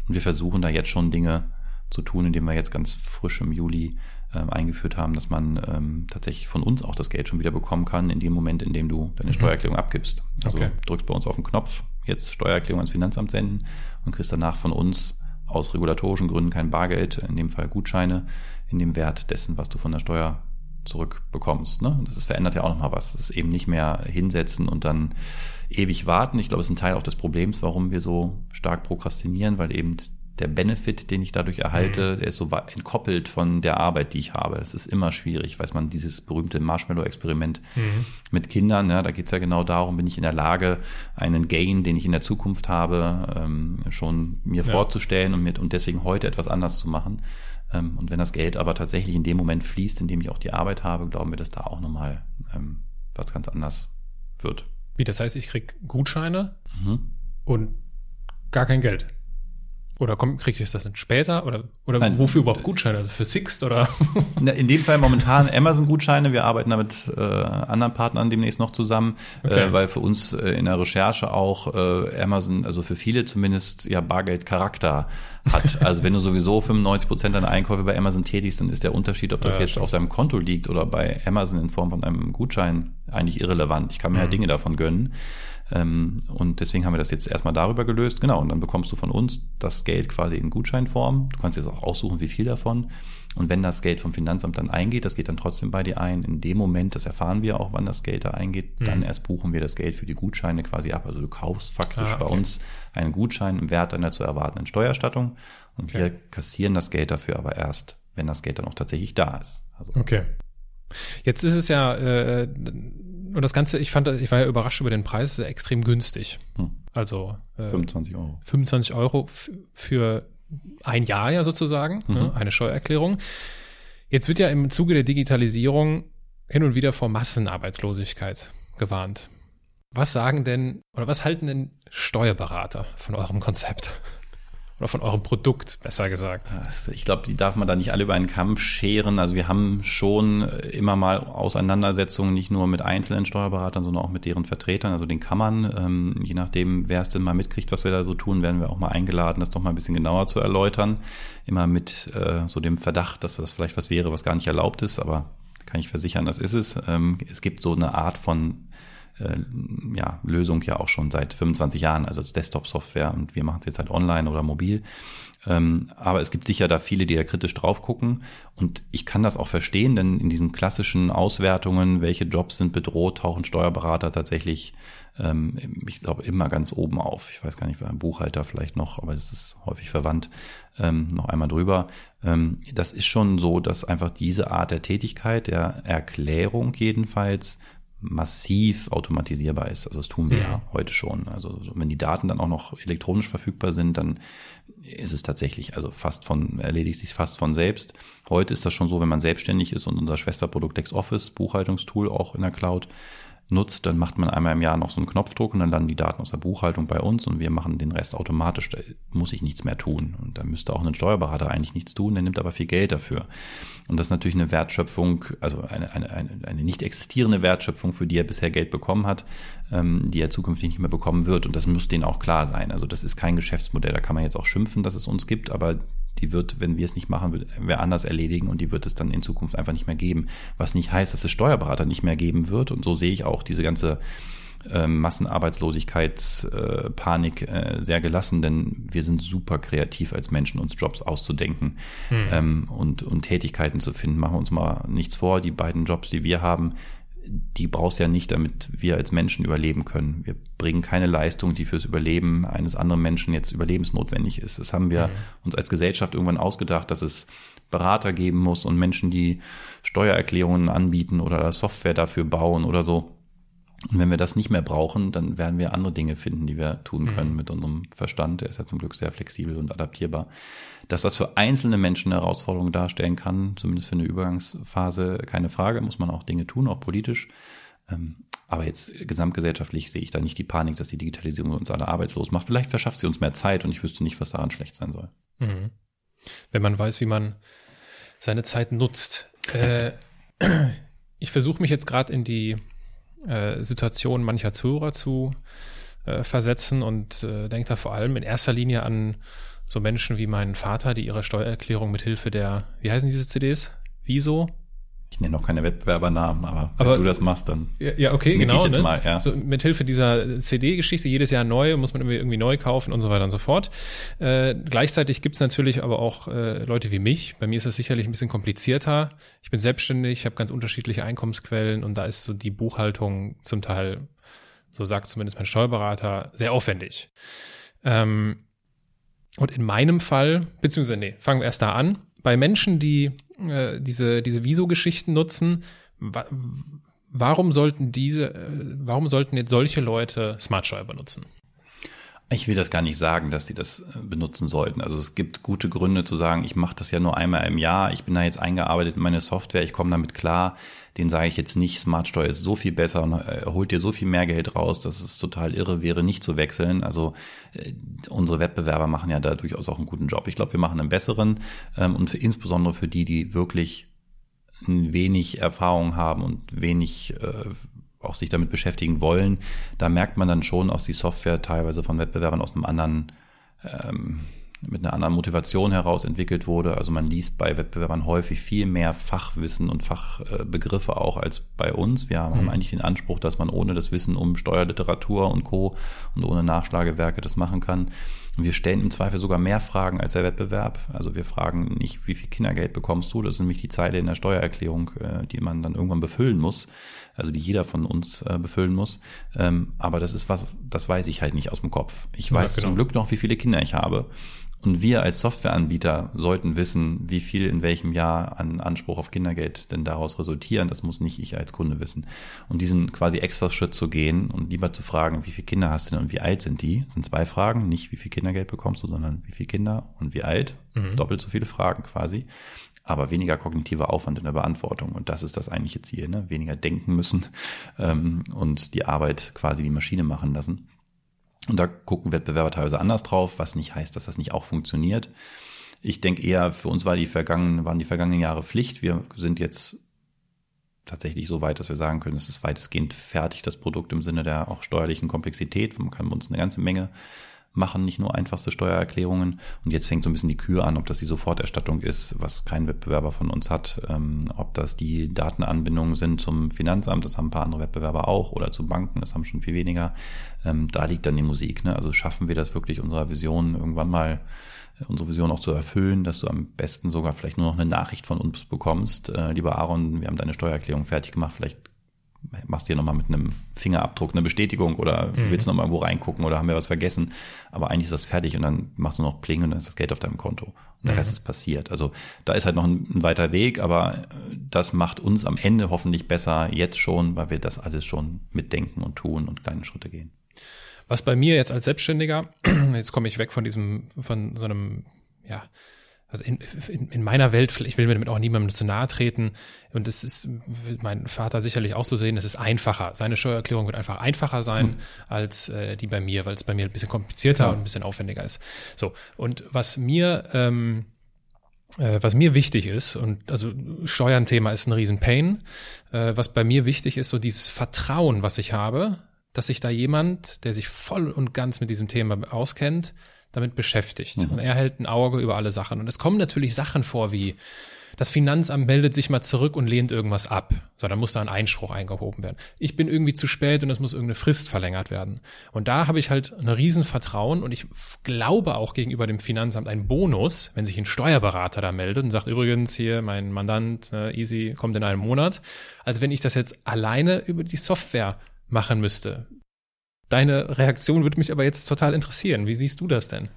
S3: Und wir versuchen da jetzt schon Dinge zu tun, indem wir jetzt ganz frisch im Juli ähm, eingeführt haben, dass man ähm, tatsächlich von uns auch das Geld schon wieder bekommen kann, in dem Moment, in dem du deine mhm. Steuererklärung abgibst. Also okay. drückst bei uns auf den Knopf, jetzt Steuererklärung ans Finanzamt senden und kriegst danach von uns aus regulatorischen Gründen kein Bargeld, in dem Fall Gutscheine, in dem Wert dessen, was du von der Steuer zurückbekommst. Ne? Das ist, verändert ja auch nochmal was. Das ist eben nicht mehr hinsetzen und dann ewig warten. Ich glaube, es ist ein Teil auch des Problems, warum wir so stark prokrastinieren, weil eben der Benefit, den ich dadurch erhalte, mhm. der ist so entkoppelt von der Arbeit, die ich habe. Es ist immer schwierig, weiß man, dieses berühmte Marshmallow-Experiment mhm. mit Kindern, ja, da geht es ja genau darum, bin ich in der Lage, einen Gain, den ich in der Zukunft habe, ähm, schon mir ja. vorzustellen und, mit, und deswegen heute etwas anders zu machen. Ähm, und wenn das Geld aber tatsächlich in dem Moment fließt, in dem ich auch die Arbeit habe, glauben wir, dass da auch nochmal ähm, was ganz anders wird.
S1: Wie, das heißt, ich krieg Gutscheine mhm. und gar kein Geld? Oder kommt, kriegt ihr das dann später? Oder, oder Nein, wofür überhaupt Gutscheine? Also für Sixt oder?
S3: In dem Fall momentan Amazon-Gutscheine. Wir arbeiten da mit äh, anderen Partnern demnächst noch zusammen, okay. äh, weil für uns äh, in der Recherche auch äh, Amazon, also für viele zumindest, ja Bargeldcharakter hat. Also wenn du sowieso 95 Prozent deiner Einkäufe bei Amazon tätigst, dann ist der Unterschied, ob das ja, jetzt stimmt. auf deinem Konto liegt oder bei Amazon in Form von einem Gutschein eigentlich irrelevant. Ich kann mir mhm. ja Dinge davon gönnen. Ähm, und deswegen haben wir das jetzt erstmal darüber gelöst. Genau, und dann bekommst du von uns das Geld quasi in Gutscheinform. Du kannst jetzt auch aussuchen, wie viel davon. Und wenn das Geld vom Finanzamt dann eingeht, das geht dann trotzdem bei dir ein. In dem Moment, das erfahren wir auch, wann das Geld da eingeht, mhm. dann erst buchen wir das Geld für die Gutscheine quasi ab. Also du kaufst faktisch ah, okay. bei uns einen Gutschein im Wert einer zu erwartenden Steuerstattung und okay. wir kassieren das Geld dafür aber erst, wenn das Geld dann auch tatsächlich da ist.
S1: Also okay. Jetzt ist es ja, äh, und das Ganze, ich fand, ich war ja überrascht über den Preis, extrem günstig. Hm. Also
S3: äh, 25 Euro.
S1: 25 Euro für ein Jahr ja sozusagen, mhm. ne, eine Steuererklärung. Jetzt wird ja im Zuge der Digitalisierung hin und wieder vor Massenarbeitslosigkeit gewarnt. Was sagen denn oder was halten denn Steuerberater von eurem Konzept? Oder von eurem Produkt, besser gesagt.
S3: Ich glaube, die darf man da nicht alle über einen Kamm scheren. Also wir haben schon immer mal Auseinandersetzungen, nicht nur mit einzelnen Steuerberatern, sondern auch mit deren Vertretern, also den Kammern. Ähm, je nachdem, wer es denn mal mitkriegt, was wir da so tun, werden wir auch mal eingeladen, das doch mal ein bisschen genauer zu erläutern. Immer mit äh, so dem Verdacht, dass das vielleicht was wäre, was gar nicht erlaubt ist, aber kann ich versichern, das ist es. Ähm, es gibt so eine Art von äh, ja, Lösung ja auch schon seit 25 Jahren, also als Desktop-Software und wir machen es jetzt halt online oder mobil. Ähm, aber es gibt sicher da viele, die da kritisch drauf gucken und ich kann das auch verstehen, denn in diesen klassischen Auswertungen, welche Jobs sind bedroht, tauchen Steuerberater tatsächlich, ähm, ich glaube, immer ganz oben auf. Ich weiß gar nicht, ein Buchhalter vielleicht noch, aber das ist häufig verwandt, ähm, noch einmal drüber. Ähm, das ist schon so, dass einfach diese Art der Tätigkeit, der Erklärung jedenfalls, massiv automatisierbar ist. Also das tun wir ja, ja heute schon. Also wenn die Daten dann auch noch elektronisch verfügbar sind, dann ist es tatsächlich, also fast von, erledigt sich fast von selbst. Heute ist das schon so, wenn man selbstständig ist und unser Schwesterprodukt LexOffice, Buchhaltungstool auch in der Cloud, nutzt, dann macht man einmal im Jahr noch so einen Knopfdruck und dann landen die Daten aus der Buchhaltung bei uns und wir machen den Rest automatisch. Da muss ich nichts mehr tun. Und da müsste auch ein Steuerberater eigentlich nichts tun, der nimmt aber viel Geld dafür. Und das ist natürlich eine Wertschöpfung, also eine, eine, eine, eine nicht existierende Wertschöpfung, für die er bisher Geld bekommen hat, ähm, die er zukünftig nicht mehr bekommen wird. Und das muss denen auch klar sein. Also das ist kein Geschäftsmodell. Da kann man jetzt auch schimpfen, dass es uns gibt, aber die wird, wenn wir es nicht machen, wer anders erledigen und die wird es dann in Zukunft einfach nicht mehr geben. Was nicht heißt, dass es Steuerberater nicht mehr geben wird. Und so sehe ich auch diese ganze äh, Massenarbeitslosigkeitspanik äh, sehr gelassen, denn wir sind super kreativ als Menschen, uns Jobs auszudenken hm. ähm, und, und Tätigkeiten zu finden. Machen wir uns mal nichts vor, die beiden Jobs, die wir haben, die brauchst ja nicht, damit wir als Menschen überleben können. Wir bringen keine Leistung, die fürs Überleben eines anderen Menschen jetzt überlebensnotwendig ist. Das haben wir mhm. uns als Gesellschaft irgendwann ausgedacht, dass es Berater geben muss und Menschen, die Steuererklärungen anbieten oder Software dafür bauen oder so. Und wenn wir das nicht mehr brauchen, dann werden wir andere Dinge finden, die wir tun können mhm. mit unserem Verstand. Der ist ja zum Glück sehr flexibel und adaptierbar. Dass das für einzelne Menschen eine Herausforderung darstellen kann, zumindest für eine Übergangsphase, keine Frage, muss man auch Dinge tun, auch politisch. Ähm, aber jetzt gesamtgesellschaftlich sehe ich da nicht die Panik, dass die Digitalisierung uns alle arbeitslos macht. Vielleicht verschafft sie uns mehr Zeit und ich wüsste nicht, was daran schlecht sein soll. Mhm.
S1: Wenn man weiß, wie man seine Zeit nutzt. Äh, ich versuche mich jetzt gerade in die äh, Situation mancher Zuhörer zu äh, versetzen und denke da vor allem in erster Linie an so Menschen wie meinen Vater, die ihre Steuererklärung mit Hilfe der, wie heißen diese CDs? Wieso?
S3: Ich nenne noch keine Wettbewerbernamen, aber, aber wenn du das machst, dann.
S1: Ja, ja okay, genau. Ich ne? mal, ja. so, mit Hilfe dieser CD-Geschichte, jedes Jahr neu, muss man irgendwie, irgendwie neu kaufen und so weiter und so fort. Äh, gleichzeitig gibt's natürlich aber auch äh, Leute wie mich. Bei mir ist das sicherlich ein bisschen komplizierter. Ich bin selbstständig, ich habe ganz unterschiedliche Einkommensquellen und da ist so die Buchhaltung zum Teil, so sagt zumindest mein Steuerberater, sehr aufwendig. Ähm, und in meinem Fall, beziehungsweise nee, fangen wir erst da an. Bei Menschen, die äh, diese, diese Viso-Geschichten nutzen, wa warum sollten diese, äh, warum sollten jetzt solche Leute Smartsteuer benutzen?
S3: Ich will das gar nicht sagen, dass die das äh, benutzen sollten. Also es gibt gute Gründe zu sagen, ich mache das ja nur einmal im Jahr, ich bin da jetzt eingearbeitet in meine Software, ich komme damit klar den sage ich jetzt nicht, Smartsteuer ist so viel besser und äh, holt dir so viel mehr Geld raus, dass es total irre wäre, nicht zu wechseln. Also äh, unsere Wettbewerber machen ja da durchaus auch einen guten Job. Ich glaube, wir machen einen besseren ähm, und für, insbesondere für die, die wirklich wenig Erfahrung haben und wenig äh, auch sich damit beschäftigen wollen, da merkt man dann schon, aus die Software teilweise von Wettbewerbern aus einem anderen ähm, mit einer anderen Motivation heraus entwickelt wurde. Also man liest bei Wettbewerbern häufig viel mehr Fachwissen und Fachbegriffe auch als bei uns. Wir haben mhm. eigentlich den Anspruch, dass man ohne das Wissen um Steuerliteratur und Co. und ohne Nachschlagewerke das machen kann. Und wir stellen im Zweifel sogar mehr Fragen als der Wettbewerb. Also wir fragen nicht, wie viel Kindergeld bekommst du? Das ist nämlich die Zeile in der Steuererklärung, äh, die man dann irgendwann befüllen muss. Also die jeder von uns äh, befüllen muss. Ähm, aber das ist was, das weiß ich halt nicht aus dem Kopf. Ich weiß ja, genau. zum Glück noch, wie viele Kinder ich habe. Und wir als Softwareanbieter sollten wissen, wie viel in welchem Jahr an Anspruch auf Kindergeld denn daraus resultieren. Das muss nicht ich als Kunde wissen. Und diesen quasi extra Schritt zu gehen und lieber zu fragen, wie viele Kinder hast du denn und wie alt sind die? Das sind zwei Fragen. Nicht wie viel Kindergeld bekommst du, sondern wie viele Kinder und wie alt. Mhm. Doppelt so viele Fragen quasi. Aber weniger kognitiver Aufwand in der Beantwortung. Und das ist das eigentliche Ziel. Ne? Weniger denken müssen ähm, und die Arbeit quasi die Maschine machen lassen. Und da gucken Wettbewerber teilweise anders drauf, was nicht heißt, dass das nicht auch funktioniert. Ich denke eher, für uns war die vergangenen, waren die vergangenen Jahre Pflicht. Wir sind jetzt tatsächlich so weit, dass wir sagen können, es ist weitestgehend fertig, das Produkt im Sinne der auch steuerlichen Komplexität. Man kann uns eine ganze Menge machen, nicht nur einfachste Steuererklärungen. Und jetzt fängt so ein bisschen die Kür an, ob das die Soforterstattung ist, was kein Wettbewerber von uns hat, ähm, ob das die Datenanbindungen sind zum Finanzamt, das haben ein paar andere Wettbewerber auch, oder zu Banken, das haben schon viel weniger. Ähm, da liegt dann die Musik. Ne? Also schaffen wir das wirklich unserer Vision irgendwann mal äh, unsere Vision auch zu erfüllen, dass du am besten sogar vielleicht nur noch eine Nachricht von uns bekommst. Äh, lieber Aaron, wir haben deine Steuererklärung fertig gemacht, vielleicht machst dir nochmal mit einem Fingerabdruck eine Bestätigung oder mhm. willst nochmal irgendwo reingucken oder haben wir was vergessen. Aber eigentlich ist das fertig und dann machst du noch Pling und dann ist das Geld auf deinem Konto. Und der mhm. Rest ist passiert. Also da ist halt noch ein, ein, weiter Weg, aber das macht uns am Ende hoffentlich besser jetzt schon, weil wir das alles schon mitdenken und tun und kleine Schritte gehen.
S1: Was bei mir jetzt als Selbstständiger, jetzt komme ich weg von diesem, von so einem, ja, also in, in, in meiner Welt, ich will mir damit auch niemandem zu nahe treten, und das ist, mein Vater sicherlich auch so sehen, es ist einfacher. Seine Steuererklärung wird einfach einfacher sein mhm. als äh, die bei mir, weil es bei mir ein bisschen komplizierter ja. und ein bisschen aufwendiger ist. So, und was mir, ähm, äh, was mir wichtig ist, und also Steuernthema ist ein Riesenpain, äh, was bei mir wichtig ist, so dieses Vertrauen, was ich habe, dass sich da jemand, der sich voll und ganz mit diesem Thema auskennt, damit beschäftigt. Mhm. Und er hält ein Auge über alle Sachen. Und es kommen natürlich Sachen vor wie, das Finanzamt meldet sich mal zurück und lehnt irgendwas ab. So, dann muss da ein Einspruch eingehoben werden. Ich bin irgendwie zu spät und es muss irgendeine Frist verlängert werden. Und da habe ich halt ein Riesenvertrauen und ich glaube auch gegenüber dem Finanzamt einen Bonus, wenn sich ein Steuerberater da meldet und sagt, übrigens hier, mein Mandant, äh, easy, kommt in einem Monat. Also wenn ich das jetzt alleine über die Software machen müsste, Deine Reaktion würde mich aber jetzt total interessieren. Wie siehst du das denn?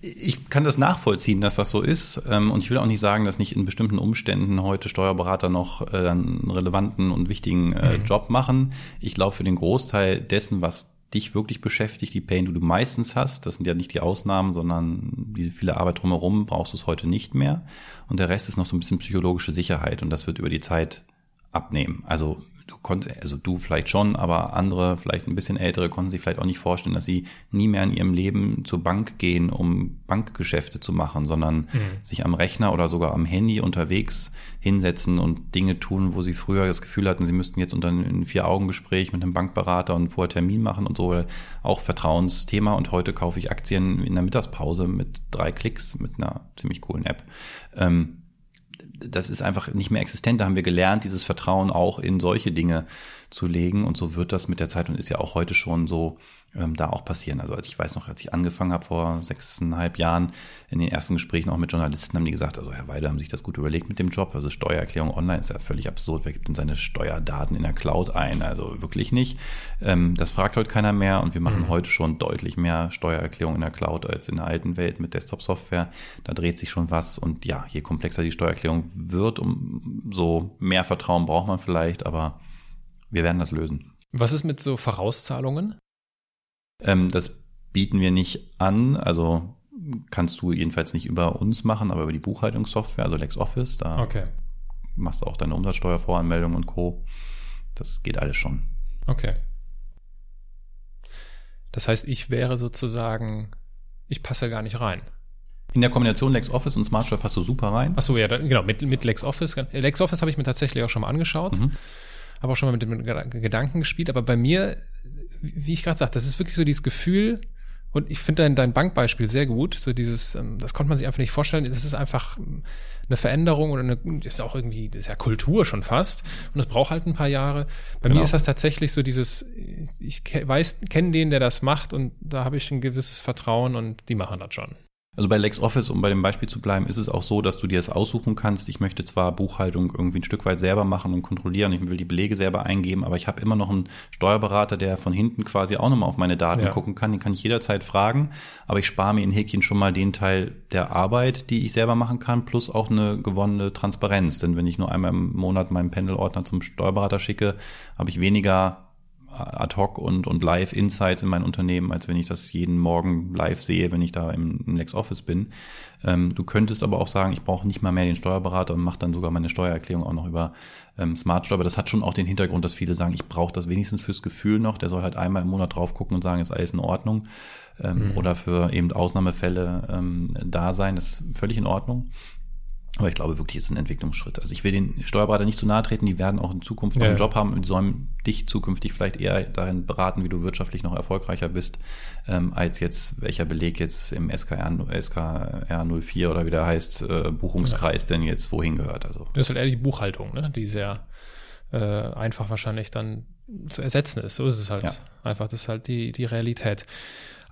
S3: Ich kann das nachvollziehen, dass das so ist. Ähm, und ich will auch nicht sagen, dass nicht in bestimmten Umständen heute Steuerberater noch äh, einen relevanten und wichtigen äh, mhm. Job machen. Ich glaube, für den Großteil dessen, was dich wirklich beschäftigt, die Pain, die du meistens hast, das sind ja nicht die Ausnahmen, sondern diese viele Arbeit drumherum, brauchst du es heute nicht mehr. Und der Rest ist noch so ein bisschen psychologische Sicherheit und das wird über die Zeit abnehmen. Also du konntest, also du vielleicht schon, aber andere, vielleicht ein bisschen ältere, konnten sich vielleicht auch nicht vorstellen, dass sie nie mehr in ihrem Leben zur Bank gehen, um Bankgeschäfte zu machen, sondern mhm. sich am Rechner oder sogar am Handy unterwegs hinsetzen und Dinge tun, wo sie früher das Gefühl hatten, sie müssten jetzt unter ein Vier-Augen-Gespräch mit einem Bankberater und vorher Termin machen und so, auch Vertrauensthema. Und heute kaufe ich Aktien in der Mittagspause mit drei Klicks mit einer ziemlich coolen App. Ähm, das ist einfach nicht mehr existent. Da haben wir gelernt, dieses Vertrauen auch in solche Dinge zu legen. Und so wird das mit der Zeit und ist ja auch heute schon so ähm, da auch passieren. Also als ich weiß noch, als ich angefangen habe vor sechseinhalb Jahren, in den ersten Gesprächen auch mit Journalisten, haben die gesagt, also Herr Weide, haben sich das gut überlegt mit dem Job. Also Steuererklärung online ist ja völlig absurd. Wer gibt denn seine Steuerdaten in der Cloud ein? Also wirklich nicht. Ähm, das fragt heute keiner mehr und wir machen mhm. heute schon deutlich mehr Steuererklärung in der Cloud als in der alten Welt mit Desktop-Software. Da dreht sich schon was und ja, je komplexer die Steuererklärung wird, umso mehr Vertrauen braucht man vielleicht, aber wir werden das lösen.
S1: Was ist mit so Vorauszahlungen?
S3: Ähm, das bieten wir nicht an, also kannst du jedenfalls nicht über uns machen, aber über die Buchhaltungssoftware, also LexOffice, da okay. machst du auch deine Umsatzsteuervoranmeldung und Co. Das geht alles schon.
S1: Okay. Das heißt, ich wäre sozusagen, ich passe gar nicht rein.
S3: In der Kombination LexOffice und SmartShare passt du super rein.
S1: Ach so, ja, genau, mit, mit LexOffice. LexOffice habe ich mir tatsächlich auch schon mal angeschaut. Mhm. Habe auch schon mal mit dem Gedanken gespielt, aber bei mir wie ich gerade sagte, das ist wirklich so dieses Gefühl, Und ich finde dein, dein Bankbeispiel sehr gut. So dieses, ähm, das konnte man sich einfach nicht vorstellen. Das ist einfach ähm, eine Veränderung oder eine, ist auch irgendwie, das ist ja Kultur schon fast. Und das braucht halt ein paar Jahre. Bei genau. mir ist das tatsächlich so dieses, ich weiß, kenne den, der das macht und da habe ich ein gewisses Vertrauen und die machen das schon.
S3: Also bei LexOffice, um bei dem Beispiel zu bleiben, ist es auch so, dass du dir das aussuchen kannst. Ich möchte zwar Buchhaltung irgendwie ein Stück weit selber machen und kontrollieren, ich will die Belege selber eingeben, aber ich habe immer noch einen Steuerberater, der von hinten quasi auch nochmal auf meine Daten ja. gucken kann. Den kann ich jederzeit fragen, aber ich spare mir in Häkchen schon mal den Teil der Arbeit, die ich selber machen kann, plus auch eine gewonnene Transparenz. Denn wenn ich nur einmal im Monat meinen Pendelordner zum Steuerberater schicke, habe ich weniger ad hoc und, und live Insights in mein Unternehmen, als wenn ich das jeden Morgen live sehe, wenn ich da im, im LexOffice bin. Ähm, du könntest aber auch sagen, ich brauche nicht mal mehr den Steuerberater und mache dann sogar meine Steuererklärung auch noch über ähm, Smart Steuer. Das hat schon auch den Hintergrund, dass viele sagen, ich brauche das wenigstens fürs Gefühl noch. Der soll halt einmal im Monat drauf gucken und sagen, ist alles in Ordnung. Ähm, mhm. Oder für eben Ausnahmefälle ähm, da sein, das ist völlig in Ordnung. Aber ich glaube wirklich, es ist ein Entwicklungsschritt. Also ich will den Steuerberater nicht zu nahe treten, die werden auch in Zukunft noch ja. einen Job haben und sollen dich zukünftig vielleicht eher darin beraten, wie du wirtschaftlich noch erfolgreicher bist, ähm, als jetzt welcher Beleg jetzt im SKR, SKR 04 oder wie der heißt, äh, Buchungskreis ja. denn jetzt wohin gehört. Also.
S1: Das ist halt eher die Buchhaltung, ne? die sehr äh, einfach wahrscheinlich dann zu ersetzen ist. So ist es halt ja. einfach, das ist halt die, die Realität.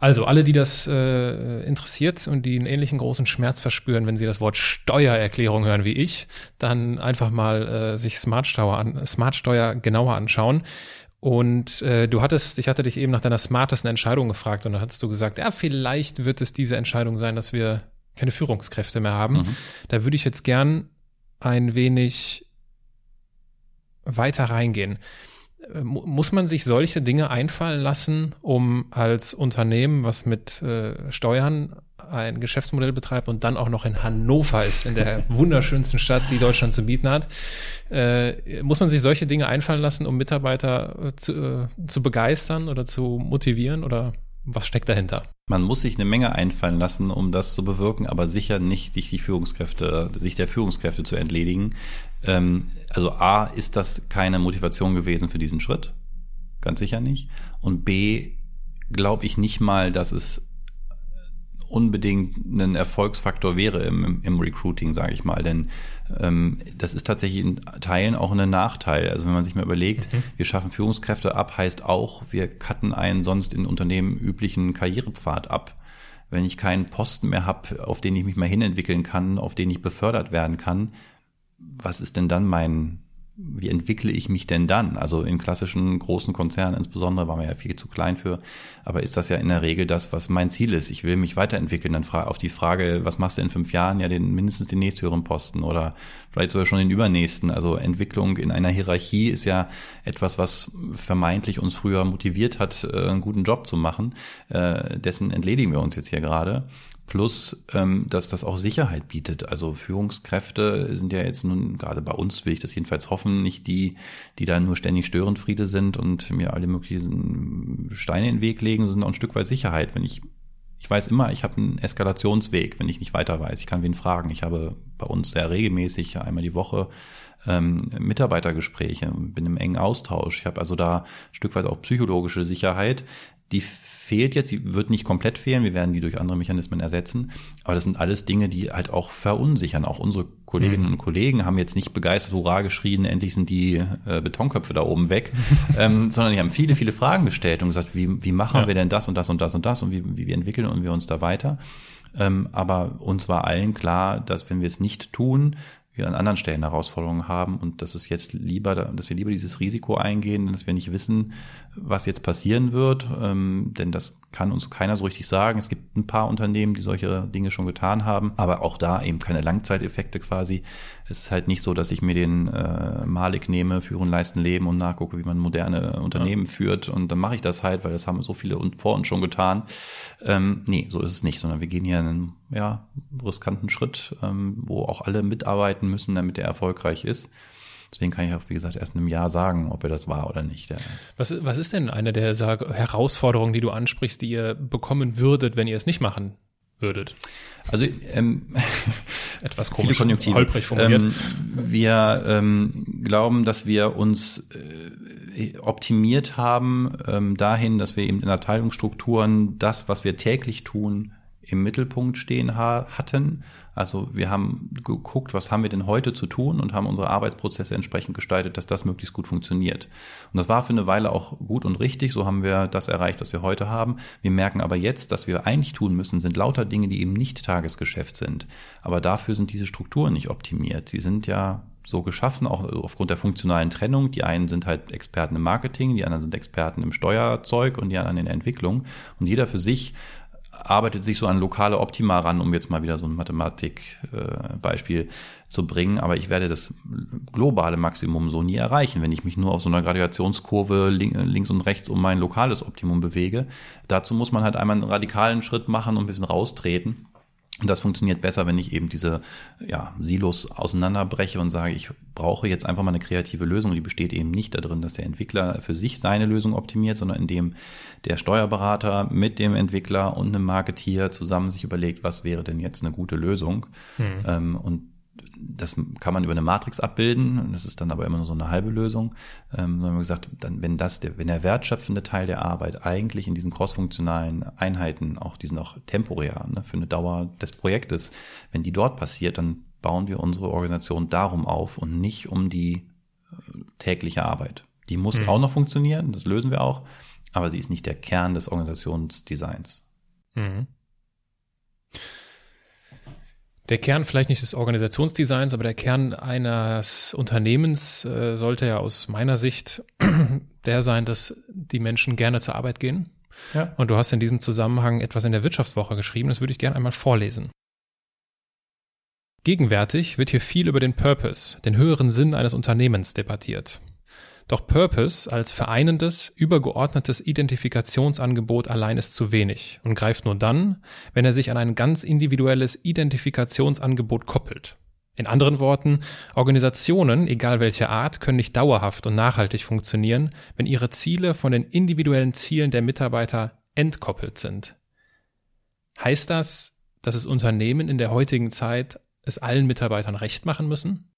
S1: Also alle, die das äh, interessiert und die einen ähnlichen großen Schmerz verspüren, wenn sie das Wort Steuererklärung hören wie ich, dann einfach mal äh, sich Smart Steuer, an, Smart Steuer genauer anschauen. Und äh, du hattest, ich hatte dich eben nach deiner smartesten Entscheidung gefragt und dann hattest du gesagt, ja, vielleicht wird es diese Entscheidung sein, dass wir keine Führungskräfte mehr haben. Mhm. Da würde ich jetzt gern ein wenig weiter reingehen muss man sich solche Dinge einfallen lassen, um als Unternehmen, was mit äh, Steuern ein Geschäftsmodell betreibt und dann auch noch in Hannover ist, in der wunderschönsten Stadt, die Deutschland zu bieten hat, äh, muss man sich solche Dinge einfallen lassen, um Mitarbeiter zu, äh, zu begeistern oder zu motivieren oder was steckt dahinter?
S3: Man muss sich eine Menge einfallen lassen, um das zu bewirken, aber sicher nicht sich die Führungskräfte, sich der Führungskräfte zu entledigen. Ähm, also A, ist das keine Motivation gewesen für diesen Schritt? Ganz sicher nicht. Und B, glaube ich nicht mal, dass es unbedingt ein Erfolgsfaktor wäre im, im Recruiting, sage ich mal. Denn ähm, das ist tatsächlich in Teilen auch ein Nachteil. Also wenn man sich mal überlegt, mhm. wir schaffen Führungskräfte ab, heißt auch, wir cutten einen sonst in Unternehmen üblichen Karrierepfad ab. Wenn ich keinen Posten mehr habe, auf den ich mich mal hinentwickeln kann, auf den ich befördert werden kann, was ist denn dann mein wie entwickle ich mich denn dann? Also in klassischen großen Konzernen insbesondere war man ja viel zu klein für. Aber ist das ja in der Regel das, was mein Ziel ist? Ich will mich weiterentwickeln. Dann auf die Frage, was machst du in fünf Jahren? Ja, den, mindestens den nächsthöheren Posten oder vielleicht sogar schon den übernächsten. Also Entwicklung in einer Hierarchie ist ja etwas, was vermeintlich uns früher motiviert hat, äh, einen guten Job zu machen. Äh, dessen entledigen wir uns jetzt hier gerade. Plus, ähm, dass das auch Sicherheit bietet. Also Führungskräfte sind ja jetzt nun, gerade bei uns will ich das jedenfalls hoffen, nicht die, die da nur ständig Störenfriede sind und mir alle möglichen Steine in den Weg legen, sondern auch ein Stück weit Sicherheit. Wenn ich, ich weiß immer, ich habe einen Eskalationsweg, wenn ich nicht weiter weiß. Ich kann wen fragen. Ich habe bei uns sehr regelmäßig einmal die Woche ähm, Mitarbeitergespräche, bin im engen Austausch. Ich habe also da ein Stück weit auch psychologische Sicherheit, die fehlt jetzt, sie wird nicht komplett fehlen, wir werden die durch andere Mechanismen ersetzen, aber das sind alles Dinge, die halt auch verunsichern. Auch unsere Kolleginnen mhm. und Kollegen haben jetzt nicht begeistert Hurra geschrien, endlich sind die äh, Betonköpfe da oben weg, ähm, sondern die haben viele, viele Fragen gestellt und gesagt, wie, wie machen ja. wir denn das und das und das und das und wie, wie, entwickeln wir uns da weiter? Ähm, aber uns war allen klar, dass wenn wir es nicht tun, wir an anderen Stellen Herausforderungen haben und dass es jetzt lieber, dass wir lieber dieses Risiko eingehen, dass wir nicht wissen, was jetzt passieren wird, ähm, denn das kann uns keiner so richtig sagen. Es gibt ein paar Unternehmen, die solche Dinge schon getan haben, aber auch da eben keine Langzeiteffekte quasi. Es ist halt nicht so, dass ich mir den äh, Malik nehme, führen, leisten, leben und nachgucke, wie man moderne Unternehmen ja. führt und dann mache ich das halt, weil das haben so viele vor uns schon getan. Ähm, nee, so ist es nicht, sondern wir gehen hier einen ja, riskanten Schritt, ähm, wo auch alle mitarbeiten müssen, damit er erfolgreich ist. Deswegen kann ich auch, wie gesagt, erst in einem Jahr sagen, ob er das war oder nicht. Ja.
S1: Was, was ist denn eine der Herausforderungen, die du ansprichst, die ihr bekommen würdet, wenn ihr es nicht machen würdet?
S3: Also ähm,
S1: etwas komisch,
S3: holprig formuliert. Ähm, wir ähm, glauben, dass wir uns äh, optimiert haben ähm, dahin, dass wir eben in Abteilungsstrukturen das, was wir täglich tun, im Mittelpunkt stehen ha hatten. Also wir haben geguckt, was haben wir denn heute zu tun und haben unsere Arbeitsprozesse entsprechend gestaltet, dass das möglichst gut funktioniert. Und das war für eine Weile auch gut und richtig. So haben wir das erreicht, was wir heute haben. Wir merken aber jetzt, dass wir eigentlich tun müssen, sind lauter Dinge, die eben nicht Tagesgeschäft sind. Aber dafür sind diese Strukturen nicht optimiert. Die sind ja so geschaffen, auch aufgrund der funktionalen Trennung. Die einen sind halt Experten im Marketing, die anderen sind Experten im Steuerzeug und die anderen in der Entwicklung. Und jeder für sich arbeitet sich so an lokale Optima ran, um jetzt mal wieder so ein Mathematikbeispiel äh, zu bringen. Aber ich werde das globale Maximum so nie erreichen, wenn ich mich nur auf so einer Gradationskurve links und rechts um mein lokales Optimum bewege. Dazu muss man halt einmal einen radikalen Schritt machen und ein bisschen raustreten und das funktioniert besser, wenn ich eben diese ja, Silos auseinanderbreche und sage, ich brauche jetzt einfach mal eine kreative Lösung. Die besteht eben nicht darin, dass der Entwickler für sich seine Lösung optimiert, sondern indem der Steuerberater mit dem Entwickler und einem Marketier zusammen sich überlegt, was wäre denn jetzt eine gute Lösung. Mhm. Ähm, und das kann man über eine Matrix abbilden, das ist dann aber immer nur so eine halbe Lösung. Ähm, dann haben wir gesagt, dann, wenn das der, wenn der wertschöpfende Teil der Arbeit eigentlich in diesen crossfunktionalen Einheiten, auch die sind auch temporär, ne, für eine Dauer des Projektes, wenn die dort passiert, dann bauen wir unsere Organisation darum auf und nicht um die äh, tägliche Arbeit. Die muss mhm. auch noch funktionieren, das lösen wir auch, aber sie ist nicht der Kern des Organisationsdesigns. Mhm
S1: der Kern vielleicht nicht des Organisationsdesigns, aber der Kern eines Unternehmens äh, sollte ja aus meiner Sicht der sein, dass die Menschen gerne zur Arbeit gehen. Ja. Und du hast in diesem Zusammenhang etwas in der Wirtschaftswoche geschrieben, das würde ich gerne einmal vorlesen. Gegenwärtig wird hier viel über den Purpose, den höheren Sinn eines Unternehmens debattiert. Doch Purpose als vereinendes, übergeordnetes Identifikationsangebot allein ist zu wenig und greift nur dann, wenn er sich an ein ganz individuelles Identifikationsangebot koppelt. In anderen Worten, Organisationen, egal welcher Art, können nicht dauerhaft und nachhaltig funktionieren, wenn ihre Ziele von den individuellen Zielen der Mitarbeiter entkoppelt sind. Heißt das, dass es Unternehmen in der heutigen Zeit es allen Mitarbeitern recht machen müssen?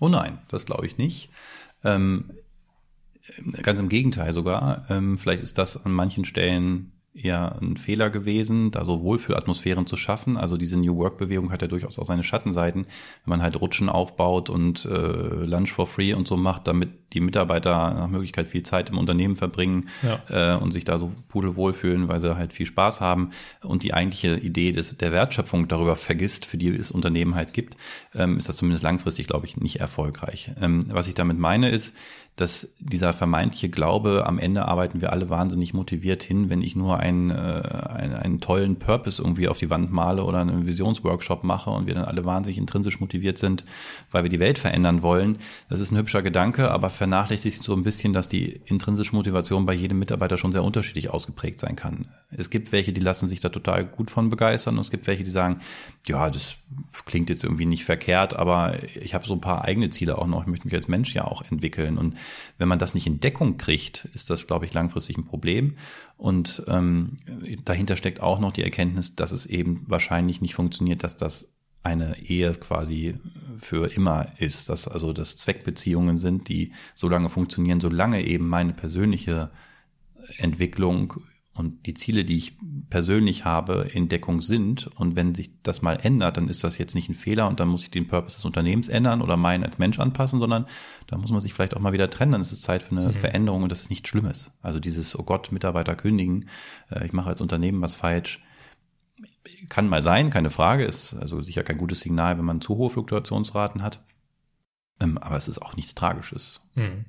S3: Oh nein, das glaube ich nicht. Ähm, Ganz im Gegenteil sogar. Ähm, vielleicht ist das an manchen Stellen eher ein Fehler gewesen, da so Wohlfühlatmosphären zu schaffen. Also diese New Work-Bewegung hat ja durchaus auch seine Schattenseiten, wenn man halt Rutschen aufbaut und äh, Lunch for free und so macht, damit die Mitarbeiter nach Möglichkeit viel Zeit im Unternehmen verbringen ja. äh, und sich da so pudelwohl fühlen, weil sie halt viel Spaß haben und die eigentliche Idee des, der Wertschöpfung darüber vergisst, für die es Unternehmen halt gibt, ähm, ist das zumindest langfristig, glaube ich, nicht erfolgreich. Ähm, was ich damit meine ist, dass dieser vermeintliche Glaube, am Ende arbeiten wir alle wahnsinnig motiviert hin, wenn ich nur einen, äh, einen, einen tollen Purpose irgendwie auf die Wand male oder einen Visionsworkshop mache und wir dann alle wahnsinnig intrinsisch motiviert sind, weil wir die Welt verändern wollen. Das ist ein hübscher Gedanke, aber vernachlässigt so ein bisschen, dass die intrinsische Motivation bei jedem Mitarbeiter schon sehr unterschiedlich ausgeprägt sein kann. Es gibt welche, die lassen sich da total gut von begeistern und es gibt welche, die sagen, ja, das klingt jetzt irgendwie nicht verkehrt, aber ich habe so ein paar eigene Ziele auch noch. Ich möchte mich als Mensch ja auch entwickeln. Und wenn man das nicht in Deckung kriegt, ist das, glaube ich, langfristig ein Problem. Und ähm, dahinter steckt auch noch die Erkenntnis, dass es eben wahrscheinlich nicht funktioniert, dass das eine Ehe quasi für immer ist, dass also das Zweckbeziehungen sind, die so lange funktionieren, solange eben meine persönliche Entwicklung und die Ziele, die ich persönlich habe, in Deckung sind. Und wenn sich das mal ändert, dann ist das jetzt nicht ein Fehler und dann muss ich den Purpose des Unternehmens ändern oder meinen als Mensch anpassen, sondern da muss man sich vielleicht auch mal wieder trennen. Dann ist es Zeit für eine mhm. Veränderung und das ist nichts Schlimmes. Also dieses, oh Gott, Mitarbeiter kündigen, äh, ich mache als Unternehmen was falsch, kann mal sein, keine Frage, ist also sicher kein gutes Signal, wenn man zu hohe Fluktuationsraten hat. Ähm, aber es ist auch nichts Tragisches. Mhm.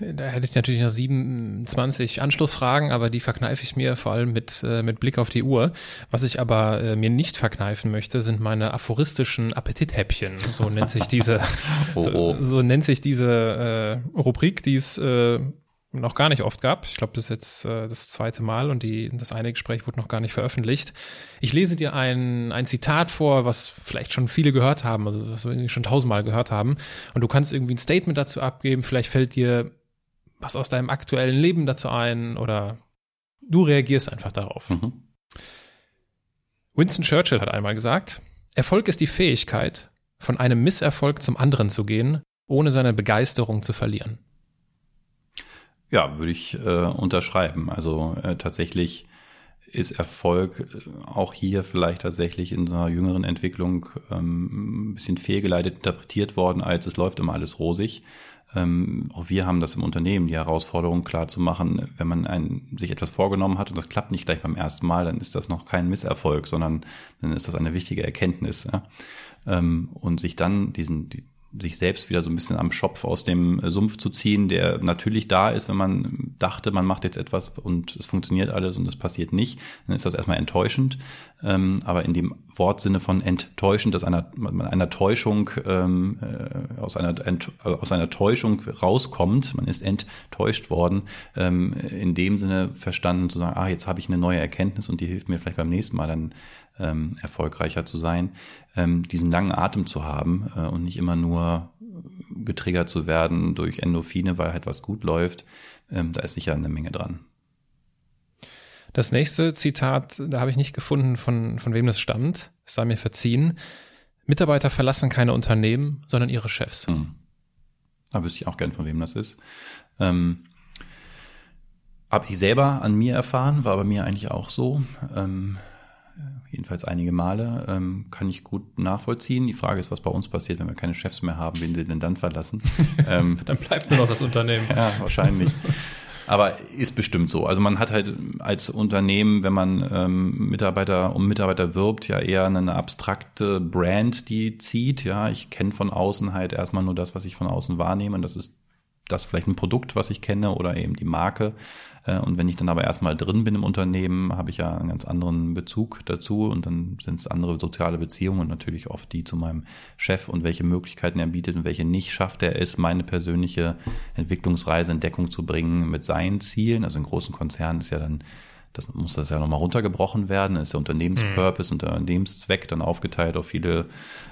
S1: Da hätte ich natürlich noch 27 Anschlussfragen, aber die verkneife ich mir vor allem mit, äh, mit Blick auf die Uhr. Was ich aber äh, mir nicht verkneifen möchte, sind meine aphoristischen Appetithäppchen. So nennt sich diese, oh, oh. So, so, nennt sich diese äh, Rubrik, die es äh, noch gar nicht oft gab. Ich glaube, das ist jetzt äh, das zweite Mal und die, das eine Gespräch wurde noch gar nicht veröffentlicht. Ich lese dir ein, ein Zitat vor, was vielleicht schon viele gehört haben, also was wir schon tausendmal gehört haben. Und du kannst irgendwie ein Statement dazu abgeben. Vielleicht fällt dir was aus deinem aktuellen Leben dazu ein oder du reagierst einfach darauf. Mhm. Winston Churchill hat einmal gesagt, Erfolg ist die Fähigkeit, von einem Misserfolg zum anderen zu gehen, ohne seine Begeisterung zu verlieren.
S3: Ja, würde ich äh, unterschreiben. Also äh, tatsächlich ist Erfolg äh, auch hier vielleicht tatsächlich in einer jüngeren Entwicklung ähm, ein bisschen fehlgeleitet interpretiert worden, als es läuft immer alles rosig. Ähm, auch wir haben das im Unternehmen, die Herausforderung klar zu machen, wenn man ein, sich etwas vorgenommen hat und das klappt nicht gleich beim ersten Mal, dann ist das noch kein Misserfolg, sondern dann ist das eine wichtige Erkenntnis. Ja? Ähm, und sich dann diesen, die, sich selbst wieder so ein bisschen am Schopf aus dem Sumpf zu ziehen, der natürlich da ist, wenn man dachte, man macht jetzt etwas und es funktioniert alles und es passiert nicht, dann ist das erstmal enttäuschend. Ähm, aber in dem Wortsinne von enttäuschend, dass einer, einer Täuschung ähm, äh, aus einer ent, aus einer Täuschung rauskommt, man ist enttäuscht worden, ähm, in dem Sinne verstanden zu sagen, ah, jetzt habe ich eine neue Erkenntnis und die hilft mir vielleicht beim nächsten Mal dann ähm, erfolgreicher zu sein, ähm, diesen langen Atem zu haben äh, und nicht immer nur getriggert zu werden durch Endorphine, weil halt was gut läuft. Ähm, da ist sicher eine Menge dran.
S1: Das nächste Zitat, da habe ich nicht gefunden, von, von wem das stammt. Es sei mir verziehen. Mitarbeiter verlassen keine Unternehmen, sondern ihre Chefs. Hm.
S3: Da wüsste ich auch gern, von wem das ist. Ähm, habe ich selber an mir erfahren, war bei mir eigentlich auch so. Ähm, jedenfalls einige Male, ähm, kann ich gut nachvollziehen. Die Frage ist, was bei uns passiert, wenn wir keine Chefs mehr haben, wen sie denn dann verlassen?
S1: ähm, dann bleibt nur noch das Unternehmen.
S3: ja, wahrscheinlich. Aber ist bestimmt so. Also man hat halt als Unternehmen, wenn man ähm, Mitarbeiter um Mitarbeiter wirbt, ja eher eine abstrakte Brand, die zieht. Ja, ich kenne von außen halt erstmal nur das, was ich von außen wahrnehme. Und das ist das vielleicht ein Produkt, was ich kenne oder eben die Marke. Äh, und wenn ich dann aber erstmal drin bin im Unternehmen, habe ich ja einen ganz anderen Bezug dazu und dann sind es andere soziale Beziehungen und natürlich oft die zu meinem Chef und welche Möglichkeiten er bietet und welche nicht schafft er es, meine persönliche Entwicklungsreise in Deckung zu bringen mit seinen Zielen. Also in großen Konzernen ist ja dann das muss das ja nochmal runtergebrochen werden, ist der Unternehmenspurpose mhm. Unternehmenszweck dann aufgeteilt auf viele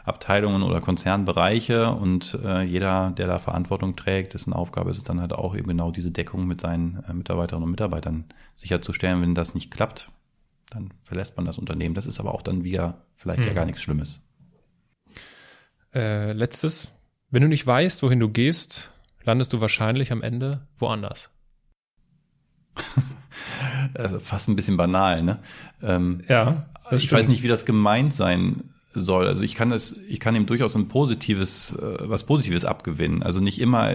S3: Abteilungen oder Konzernbereiche und äh, jeder, der da Verantwortung trägt, dessen Aufgabe ist es dann halt auch eben genau diese Deckung mit seinen äh, Mitarbeiterinnen und Mitarbeitern sicherzustellen. Wenn das nicht klappt, dann verlässt man das Unternehmen. Das ist aber auch dann wieder vielleicht mhm. ja gar nichts Schlimmes.
S1: Äh, letztes. Wenn du nicht weißt, wohin du gehst, landest du wahrscheinlich am Ende woanders.
S3: also fast ein bisschen banal, ne?
S1: Ähm, ja.
S3: Ich stimmt. weiß nicht, wie das gemeint sein soll. Also ich kann das, ich kann ihm durchaus ein positives, äh, was Positives abgewinnen. Also nicht immer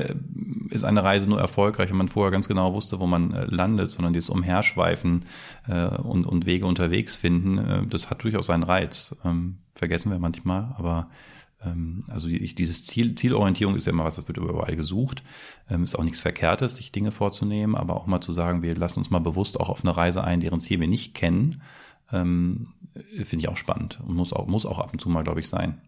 S3: ist eine Reise nur erfolgreich, wenn man vorher ganz genau wusste, wo man äh, landet, sondern dieses Umherschweifen äh, und, und Wege unterwegs finden, äh, das hat durchaus seinen Reiz. Ähm, vergessen wir manchmal, aber also ich, dieses Ziel, Zielorientierung ist ja immer was, das wird überall gesucht. Ähm, ist auch nichts Verkehrtes, sich Dinge vorzunehmen, aber auch mal zu sagen, wir lassen uns mal bewusst auch auf eine Reise ein, deren Ziel wir nicht kennen, ähm, finde ich auch spannend und muss auch, muss auch ab und zu mal, glaube ich, sein.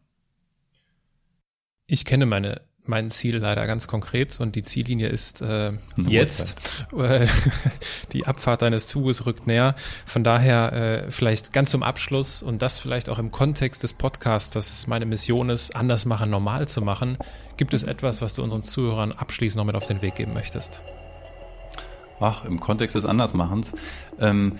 S1: Ich kenne meine mein Ziel leider ganz konkret und die Ziellinie ist äh, jetzt. die Abfahrt deines Zuges rückt näher. Von daher äh, vielleicht ganz zum Abschluss und das vielleicht auch im Kontext des Podcasts, dass es meine Mission ist, anders machen, normal zu machen. Gibt es etwas, was du unseren Zuhörern abschließend noch mit auf den Weg geben möchtest?
S3: Ach, im Kontext des Andersmachens. Ähm,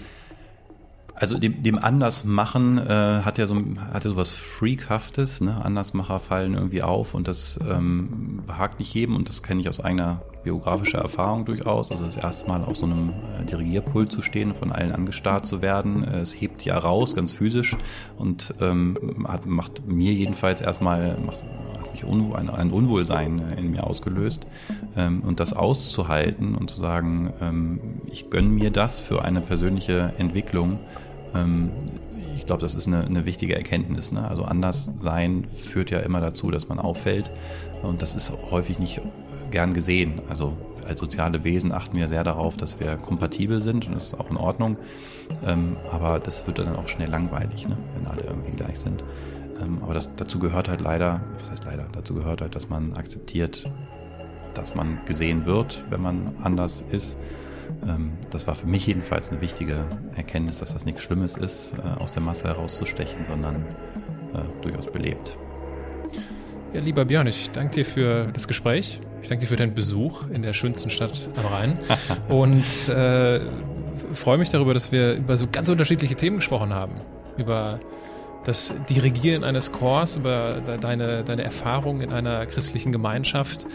S3: also dem, dem Andersmachen äh, hat ja so hat ja sowas Freakhaftes, ne? Andersmacher fallen irgendwie auf und das ähm, behagt nicht jedem und das kenne ich aus eigener biografischer Erfahrung durchaus. Also das erste Mal auf so einem äh, Dirigierpult zu stehen, von allen angestarrt zu werden, äh, es hebt ja raus, ganz physisch und ähm, hat, macht mir jedenfalls erstmal macht, hat mich unwohl, ein, ein Unwohlsein in mir ausgelöst ähm, und das auszuhalten und zu sagen, ähm, ich gönne mir das für eine persönliche Entwicklung ich glaube, das ist eine, eine wichtige Erkenntnis. Ne? Also anders sein führt ja immer dazu, dass man auffällt. Und das ist häufig nicht gern gesehen. Also als soziale Wesen achten wir sehr darauf, dass wir kompatibel sind und das ist auch in Ordnung. Ähm, aber das wird dann auch schnell langweilig, ne? wenn alle irgendwie gleich sind. Ähm, aber das, dazu gehört halt leider, was heißt leider, dazu gehört halt, dass man akzeptiert, dass man gesehen wird, wenn man anders ist ähm, das war für mich jedenfalls eine wichtige Erkenntnis, dass das nichts Schlimmes ist, äh, aus der Masse herauszustechen, sondern äh, durchaus belebt.
S1: Ja, lieber Björn, ich danke dir für das Gespräch. Ich danke dir für deinen Besuch in der schönsten Stadt am Rhein und äh, freue mich darüber, dass wir über so ganz unterschiedliche Themen gesprochen haben. Über das Dirigieren eines Chors, über deine, deine Erfahrung in einer christlichen Gemeinschaft,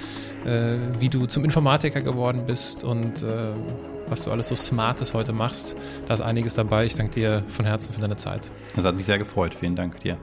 S1: äh, wie du zum Informatiker geworden bist und äh, was du alles so Smartes heute machst. Da ist einiges dabei. Ich danke dir von Herzen für deine Zeit.
S3: Das hat mich sehr gefreut. Vielen Dank dir.